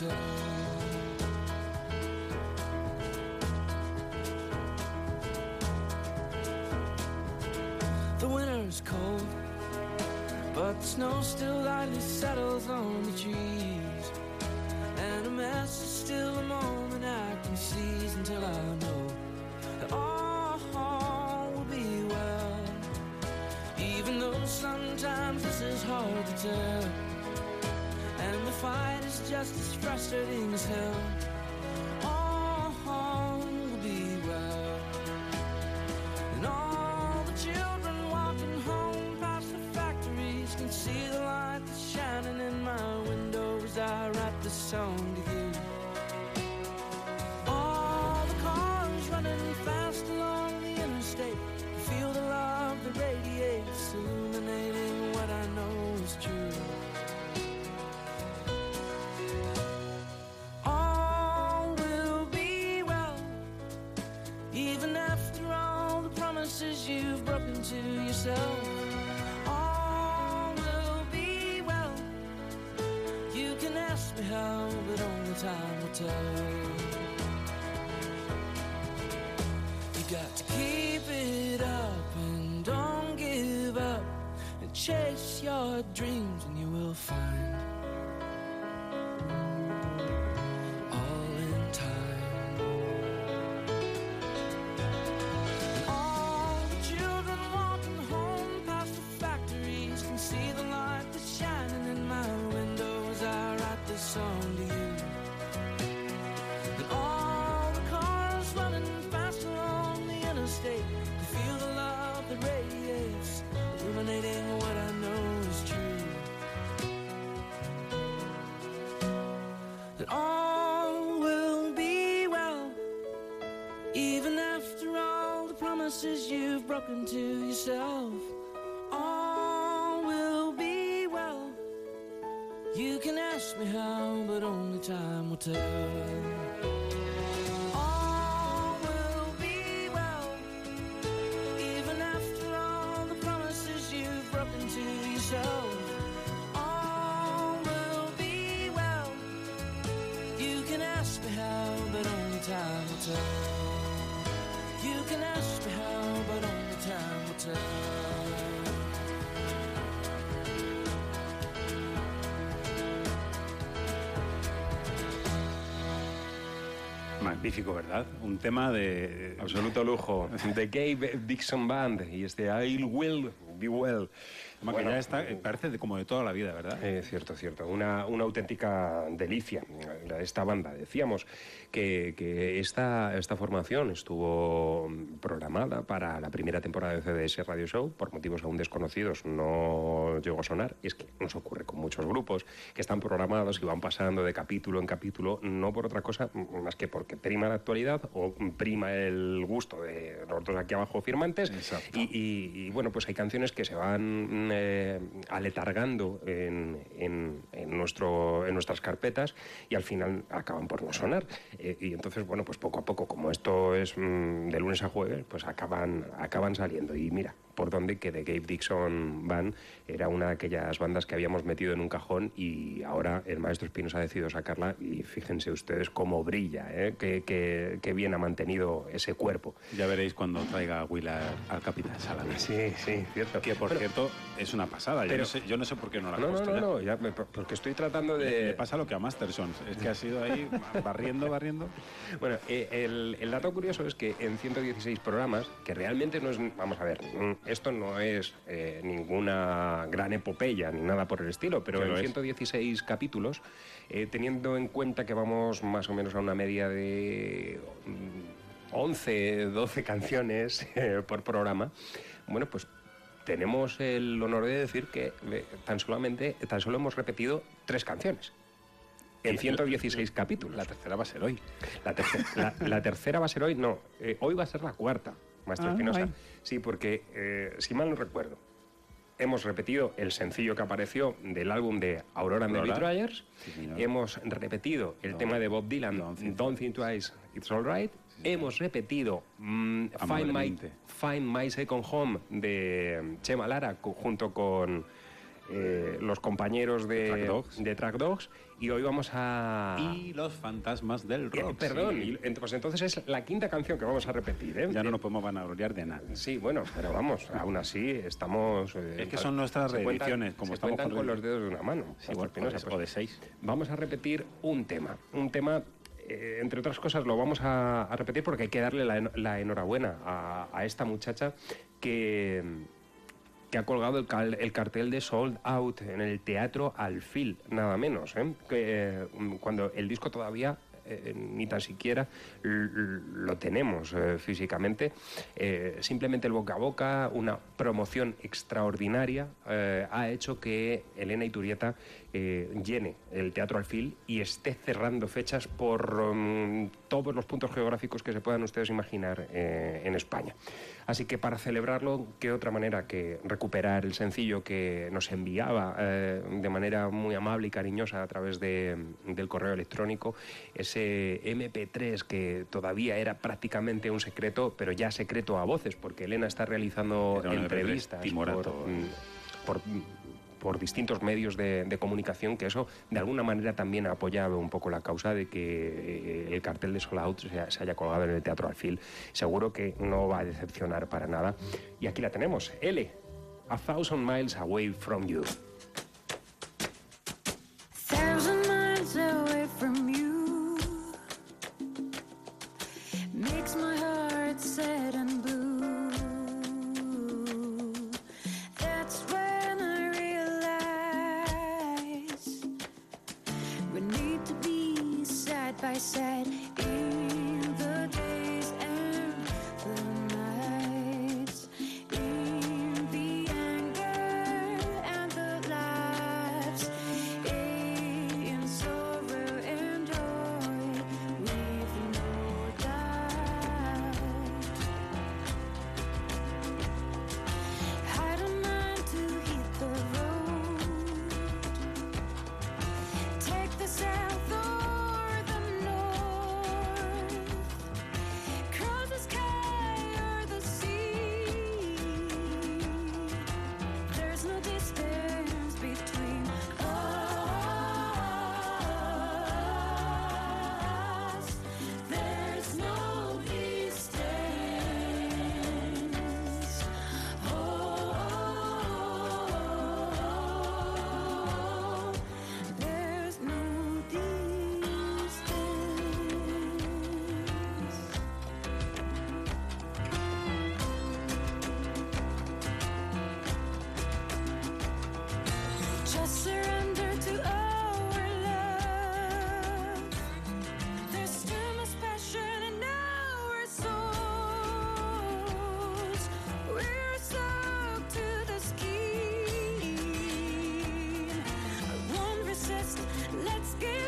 Tell. The winter's cold, but the snow still lightly settles on the trees. And a mess is still a moment I can seize until I know that all will be well. Even though sometimes this is hard to tell, and the fight just as frustrating as hell. All will be well. And all the children walking home past the factories can see the light that's shining in my window as I write this song You got to keep it up and don't give up and chase your dreams promises you've broken to yourself. All will be well. You can ask me how, but only time will tell. All will be well, even after all the promises you've broken to yourself. All will be well. You can ask me how, but only time will tell. You can ask me how, Magnífico, ¿verdad? Un tema de... Absoluto lujo. The Gabe Dixon Band y este I Will Be Well. Tema que ya está, eh, parece de- como de toda la vida, ¿verdad? Eh, cierto, cierto. Una, una auténtica delicia esta banda. Decíamos que, que esta, esta formación estuvo programada para la primera temporada de CDS Radio Show, por motivos aún desconocidos no llegó a sonar. Es que nos ocurre con muchos grupos que están programados y van pasando de capítulo en capítulo, no por otra cosa más que porque prima la actualidad o prima el gusto de nosotros aquí abajo firmantes. Y, y- y, bueno, pues hay canciones que se van eh, aletargando en, en- en nuestro, en nuestras carpetas y al final acaban por no sonar. Eh, y entonces, bueno, pues poco a poco, como esto es mm, de lunes a jueves, pues acaban, acaban saliendo. Y mira, por dónde que The Gabe Dixon Band era una de aquellas bandas que habíamos metido en un cajón y ahora el maestro Espinos ha decidido sacarla y fíjense ustedes cómo brilla, ¿eh? qué, qué- qué bien ha mantenido ese cuerpo. Ya veréis cuando traiga a Willard al Capitán Salada. Sí, sí, cierto. Que, por Bueno, cierto, es una pasada. Yo, pero- no sé, yo no sé por qué no la No, no, no, ya. no, ya porque estoy tratando de... le pasa lo que a Masterson. Es que ha sido ahí barriendo, barriendo. Bueno, eh, el, el dato curioso es que en 116 programas, que realmente no es, vamos a ver, mm, esto no es eh, ninguna gran epopeya ni nada por el estilo, pero en lo es. 116 capítulos, eh, teniendo en cuenta que vamos más o menos a una media de mm, 11, 12 canciones eh, por programa, bueno, pues tenemos el honor de decir que tan solamente, tan solo hemos repetido tres canciones. En 116 capítulos. La tercera va a ser hoy. La, terce- la- la tercera va a ser hoy, no. eh, hoy va a ser la cuarta, Maestro Ah, Espinosa. ay. Sí, porque, eh, si mal no recuerdo, hemos repetido el sencillo que apareció del álbum de Aurora and the. Betrayers. Sí, hemos repetido el tema de Bob Dylan, Don't Think, Twice, It's Alright. Hemos repetido mm, Find, My. Find My Second Home de Chema Lara junto con eh, los compañeros de, Track Dogs. de Track Dogs. Y hoy vamos a... Y los fantasmas del Eh, rock. perdón, sí. y ent- pues entonces es la quinta canción que vamos a repetir, ¿eh? Ya no nos podemos vanagloriar de nada. Sí, bueno, pero vamos, aún así estamos... eh, Es que son nuestras reediciones, como se estamos cuentan con los dedos de una mano. Sí, o de- pues o de seis. Vamos a repetir un tema, un tema... entre otras cosas lo vamos a, a repetir porque hay que darle la, en- la enhorabuena a, a esta muchacha que, que ha colgado el, cal- el cartel de Sold Out en el Teatro Alfil, nada menos, ¿eh? que, eh, cuando el disco todavía eh, ni tan siquiera lo tenemos físicamente. Simplemente el boca a boca, una promoción extraordinaria, ha hecho que Elena Iturieta eh, llene el Teatro Alfil y esté cerrando fechas por mm, todos los puntos geográficos que se puedan ustedes imaginar en España. Así que para celebrarlo, qué otra manera que recuperar el sencillo que nos enviaba eh, de manera muy amable y cariñosa a través de- del correo electrónico, ese MP3 que todavía era prácticamente un secreto, pero ya secreto a voces, porque Elena está realizando Era un MP3 entrevistas timorato. por, mm, por, por distintos medios de, comunicación, que eso de alguna manera también ha apoyado un poco la causa de que eh, el cartel de Soul Out se, se haya colgado en el Teatro Alfil. Seguro que no va a decepcionar para nada. Y aquí la tenemos, L, A Thousand Miles Away From You. Let's get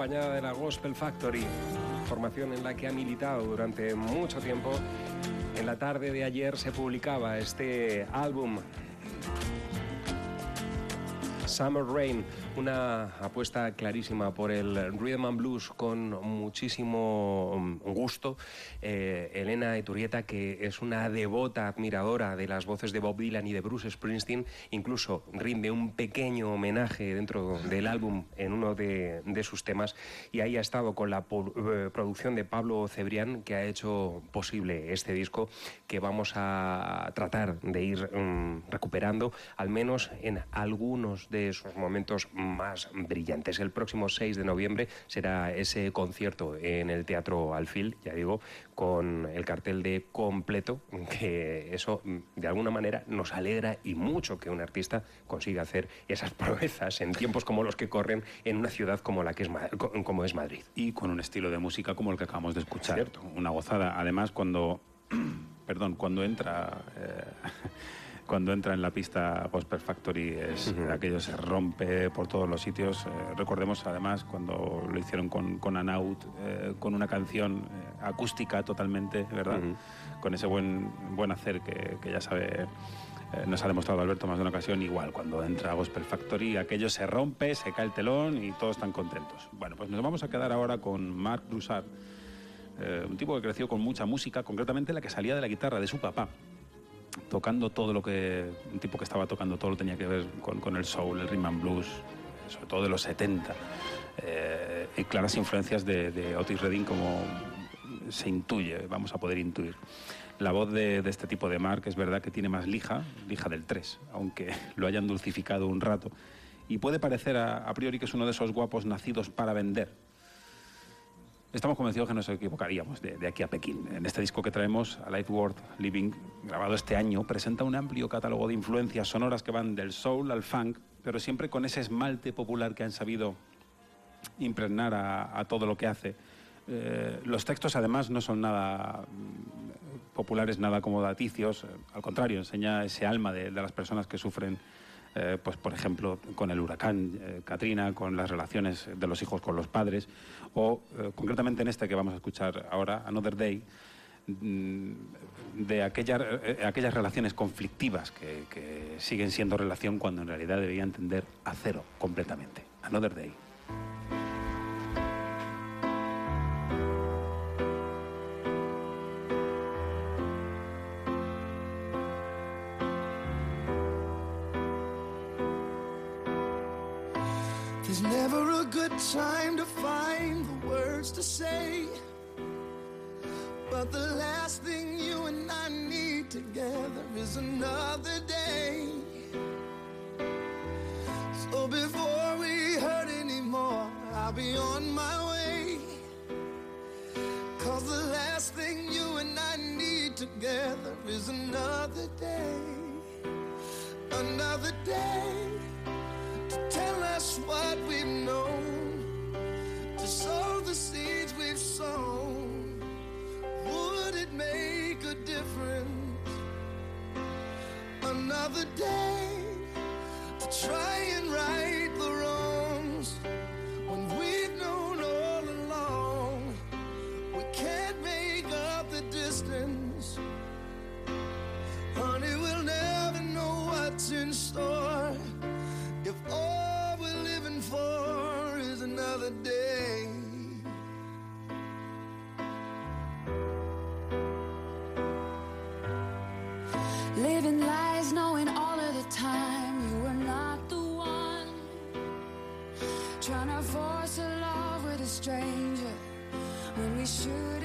acompañada de la Gospel Factory, formación en la que ha militado durante mucho tiempo. En la tarde de ayer se publicaba este álbum Summer Rain, una apuesta clarísima por el rhythm and blues con muchísimo mm, gusto. Eh, Elena Iturrieta, que es una devota admiradora de las voces de Bob Dylan y de Bruce Springsteen, incluso rinde un pequeño homenaje dentro del álbum en uno de, de sus temas y ahí ha estado con la eh, producción de Pablo Cebrián que ha hecho posible este disco que vamos a tratar de ir mm, recuperando al menos en algunos de sus momentos más brillantes. El próximo 6 de noviembre será ese concierto en el Teatro Alfil, ya digo, con el cartel de completo, que eso de alguna manera nos alegra y mucho que un artista consiga hacer esas proezas en tiempos como los que corren en una ciudad como la que es, como es Madrid. Y con un estilo de música como el que acabamos de escuchar. Una gozada. Además, cuando. perdón, cuando entra. eh, cuando entra en la pista Gospel Factory, es, aquello se rompe por todos los sitios. Eh, recordemos además cuando lo hicieron con, con Anaut, eh, con una canción eh, acústica totalmente, ¿verdad? Con ese buen, buen hacer que, que ya sabe. eh, nos ha demostrado Alberto más de una ocasión, igual, cuando entra Gospel Factory, aquello se rompe, se cae el telón y todos están contentos. Bueno, pues nos vamos a quedar ahora con Marc Broussard, eh, un tipo que creció con mucha música, concretamente la que salía de la guitarra de su papá, tocando todo lo que. Un tipo que estaba tocando todo lo tenía que ver con, con el soul, el rhythm and blues, sobre todo de los 70, eh, y claras influencias de, Otis Redding, como se intuye, vamos a poder intuir. La voz de, este tipo de Mark es verdad que tiene más lija, lija del 3, aunque lo hayan dulcificado un rato. Y puede parecer a priori que es uno de esos guapos nacidos para vender, Estamos convencidos que nos equivocaríamos de, aquí a Pekín. En este disco que traemos, A Light World Living, grabado este año, presenta un amplio catálogo de influencias sonoras que van del soul al funk, pero siempre con ese esmalte popular que han sabido impregnar a, a todo lo que hace. Eh, los textos además no son nada mm, populares, nada acomodaticios, al contrario, enseña ese alma de, de las personas que sufren, eh, pues por ejemplo, con el huracán eh, Katrina, con las relaciones de los hijos con los padres, o eh, concretamente en este que vamos a escuchar ahora, Another Day, mm, de aquella- eh, aquellas relaciones conflictivas que, que siguen siendo relación cuando en realidad debería entender a cero completamente. Another Day. Time to find the words to say. But the last thing you and I need together is another day. So before we hurt anymore, I'll be on my way. Cause the last thing you and I need together is another day. Another day to tell us what we've known, to sow the seeds we've sown. Would it make a difference? Another day to try and right the 你属于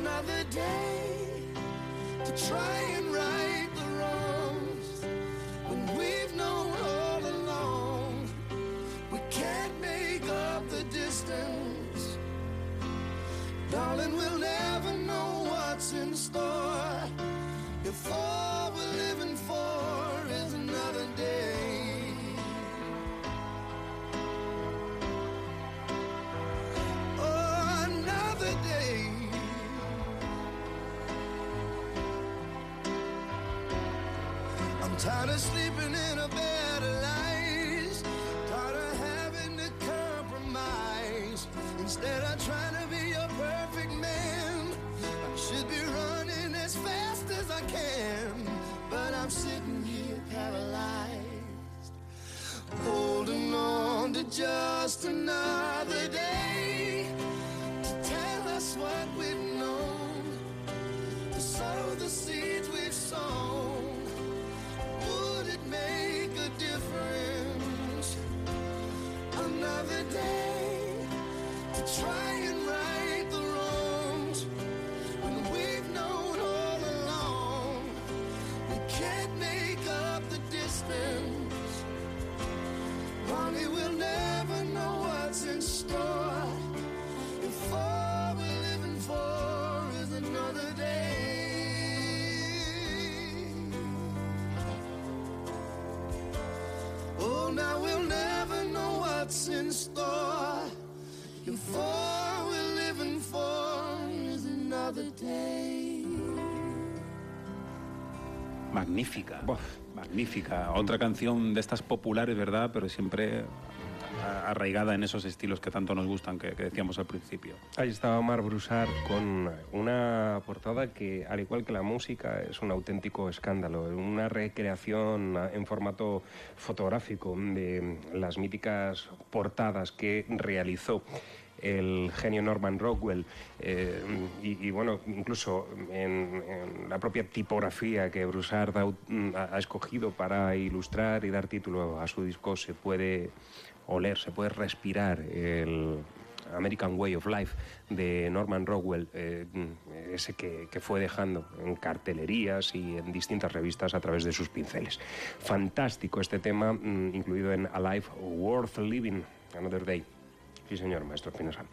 Another day Tired of sleeping in Magnífica. Magnífica. Otra canción de estas populares, ¿verdad? Pero siempre arraigada en esos estilos que tanto nos gustan, que, que decíamos al principio. Ahí estaba Omar Brusar con una portada que, al igual que la música, es un auténtico escándalo. Una recreación en formato fotográfico de las míticas portadas que realizó el genio Norman Rockwell eh, y, bueno, incluso en, la propia tipografía que Broussard ha, ha escogido para ilustrar y dar título a su disco se puede oler, se puede respirar el American Way of Life de Norman Rockwell, eh, ese que, que fue dejando en cartelerías y en distintas revistas a través de sus pinceles. Fantástico este tema, mm, incluido en A Life Worth Living, Another Day. Sí, señor, maestro Espinosa.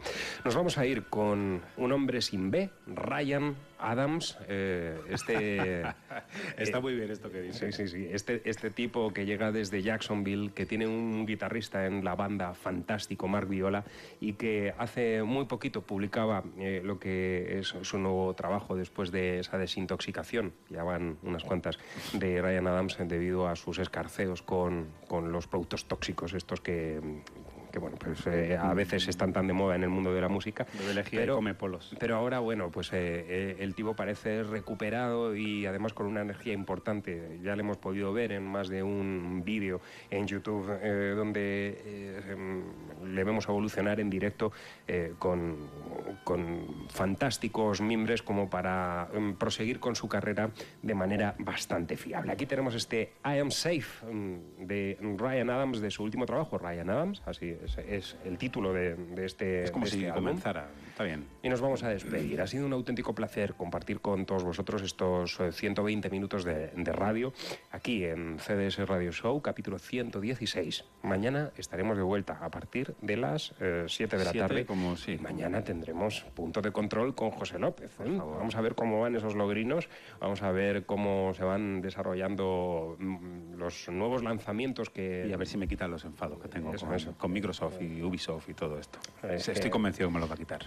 Nos vamos a ir con un hombre sin B, Ryan Adams. eh, este. Está muy bien esto que dice. Sí, sí, sí. Este, este tipo que llega desde Jacksonville, que tiene un guitarrista en la banda fantástico, Mark Viola, y que hace muy poquito publicaba eh, lo que es su nuevo trabajo después de esa desintoxicación, ya van unas cuantas, de Ryan Adams debido a sus escarceos con, con los productos tóxicos, estos que que bueno, pues eh, a veces están tan de moda en el mundo de la música. Y come polos. Pero ahora, bueno, pues eh, eh, el tipo parece recuperado y además con una energía importante. Ya le hemos podido ver en más de un vídeo en YouTube eh, donde em, le vemos evolucionar en directo con, con fantásticos mimbres como para em, proseguir con su carrera de manera bastante fiable. Aquí tenemos este I Am Safe em, de Ryan Adams, de su último trabajo, Ryan Adams, así es, es el título de, de este Es como si este álbum. comenzara. Está bien. Y nos vamos a despedir. Ha sido un auténtico placer compartir con todos vosotros estos eh, 120 minutos de, de radio aquí en CDS Radio Show, capítulo 116. Mañana estaremos de vuelta a partir de las eh, 7 de la tarde. como sí. Mañana tendremos punto de control con José López. ¿eh? Vamos a ver cómo van esos logrinos, vamos a ver cómo se van desarrollando mm, los nuevos lanzamientos que... Y a ver si me quitan los enfados que tengo Eso, con, eso. con Microsoft y Ubisoft y todo esto. Es Estoy que- convencido que me lo va a quitar.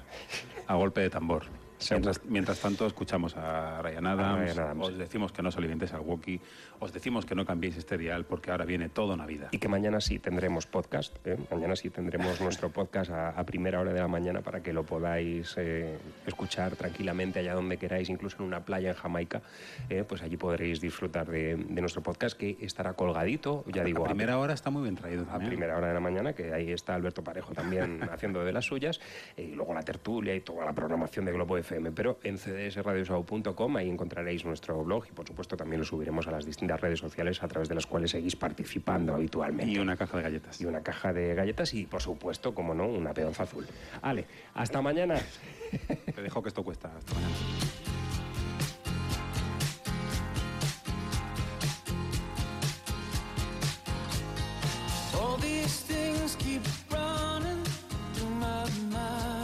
A golpe de tambor. Mientras, mientras tanto, escuchamos a Ryan Adams, Ryan Adams. os decimos que no os alimentéis al walkie, os decimos que no cambiéis este dial porque ahora viene todo Navidad. Y que mañana sí tendremos podcast. ¿eh? Mañana sí tendremos nuestro podcast a, a primera hora de la mañana para que lo podáis eh, escuchar tranquilamente allá donde queráis, incluso en una playa en Jamaica. ¿eh? Pues allí podréis disfrutar de, de nuestro podcast que estará colgadito, ya digo, a primera hora está muy bien traído a también. primera hora de la mañana, que ahí está Alberto Parejo también haciendo de las suyas, eh, y luego la tertulia y toda la programación de Globo FM. Pero en cdsradioshow.com ahí encontraréis nuestro blog y por supuesto también lo subiremos a las distintas redes sociales a través de las cuales seguís participando habitualmente. Y una caja de galletas. Y una caja de galletas y por supuesto, como no, una peonza azul. Ale, hasta mañana. Te dejo que esto cuesta. Hasta mañana. All these things keep running through my mind.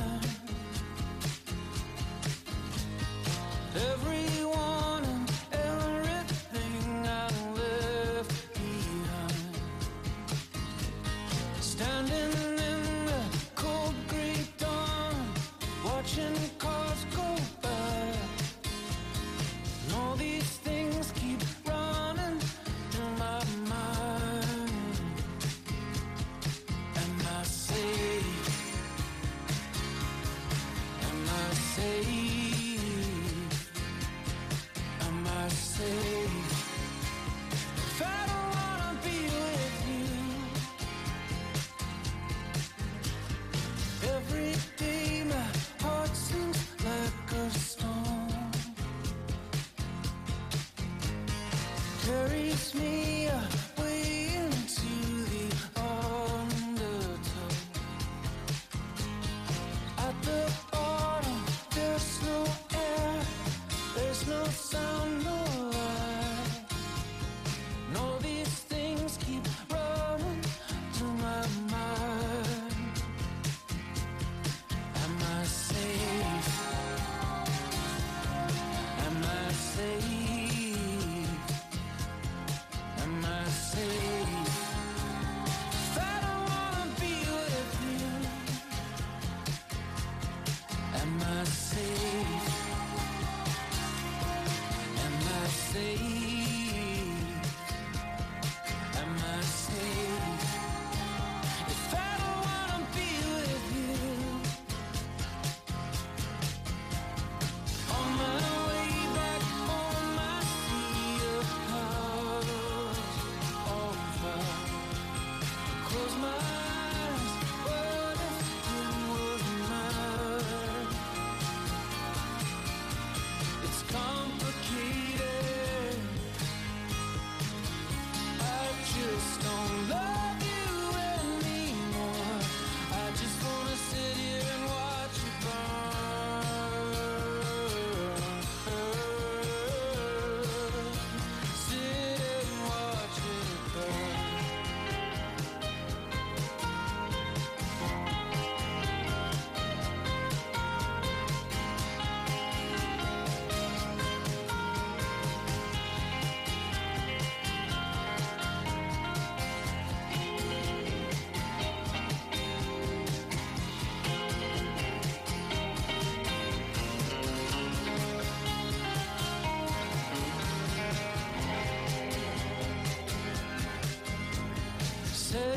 Everyone and everything I left behind. Standing in the cold gray dawn, watching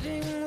Everywhere.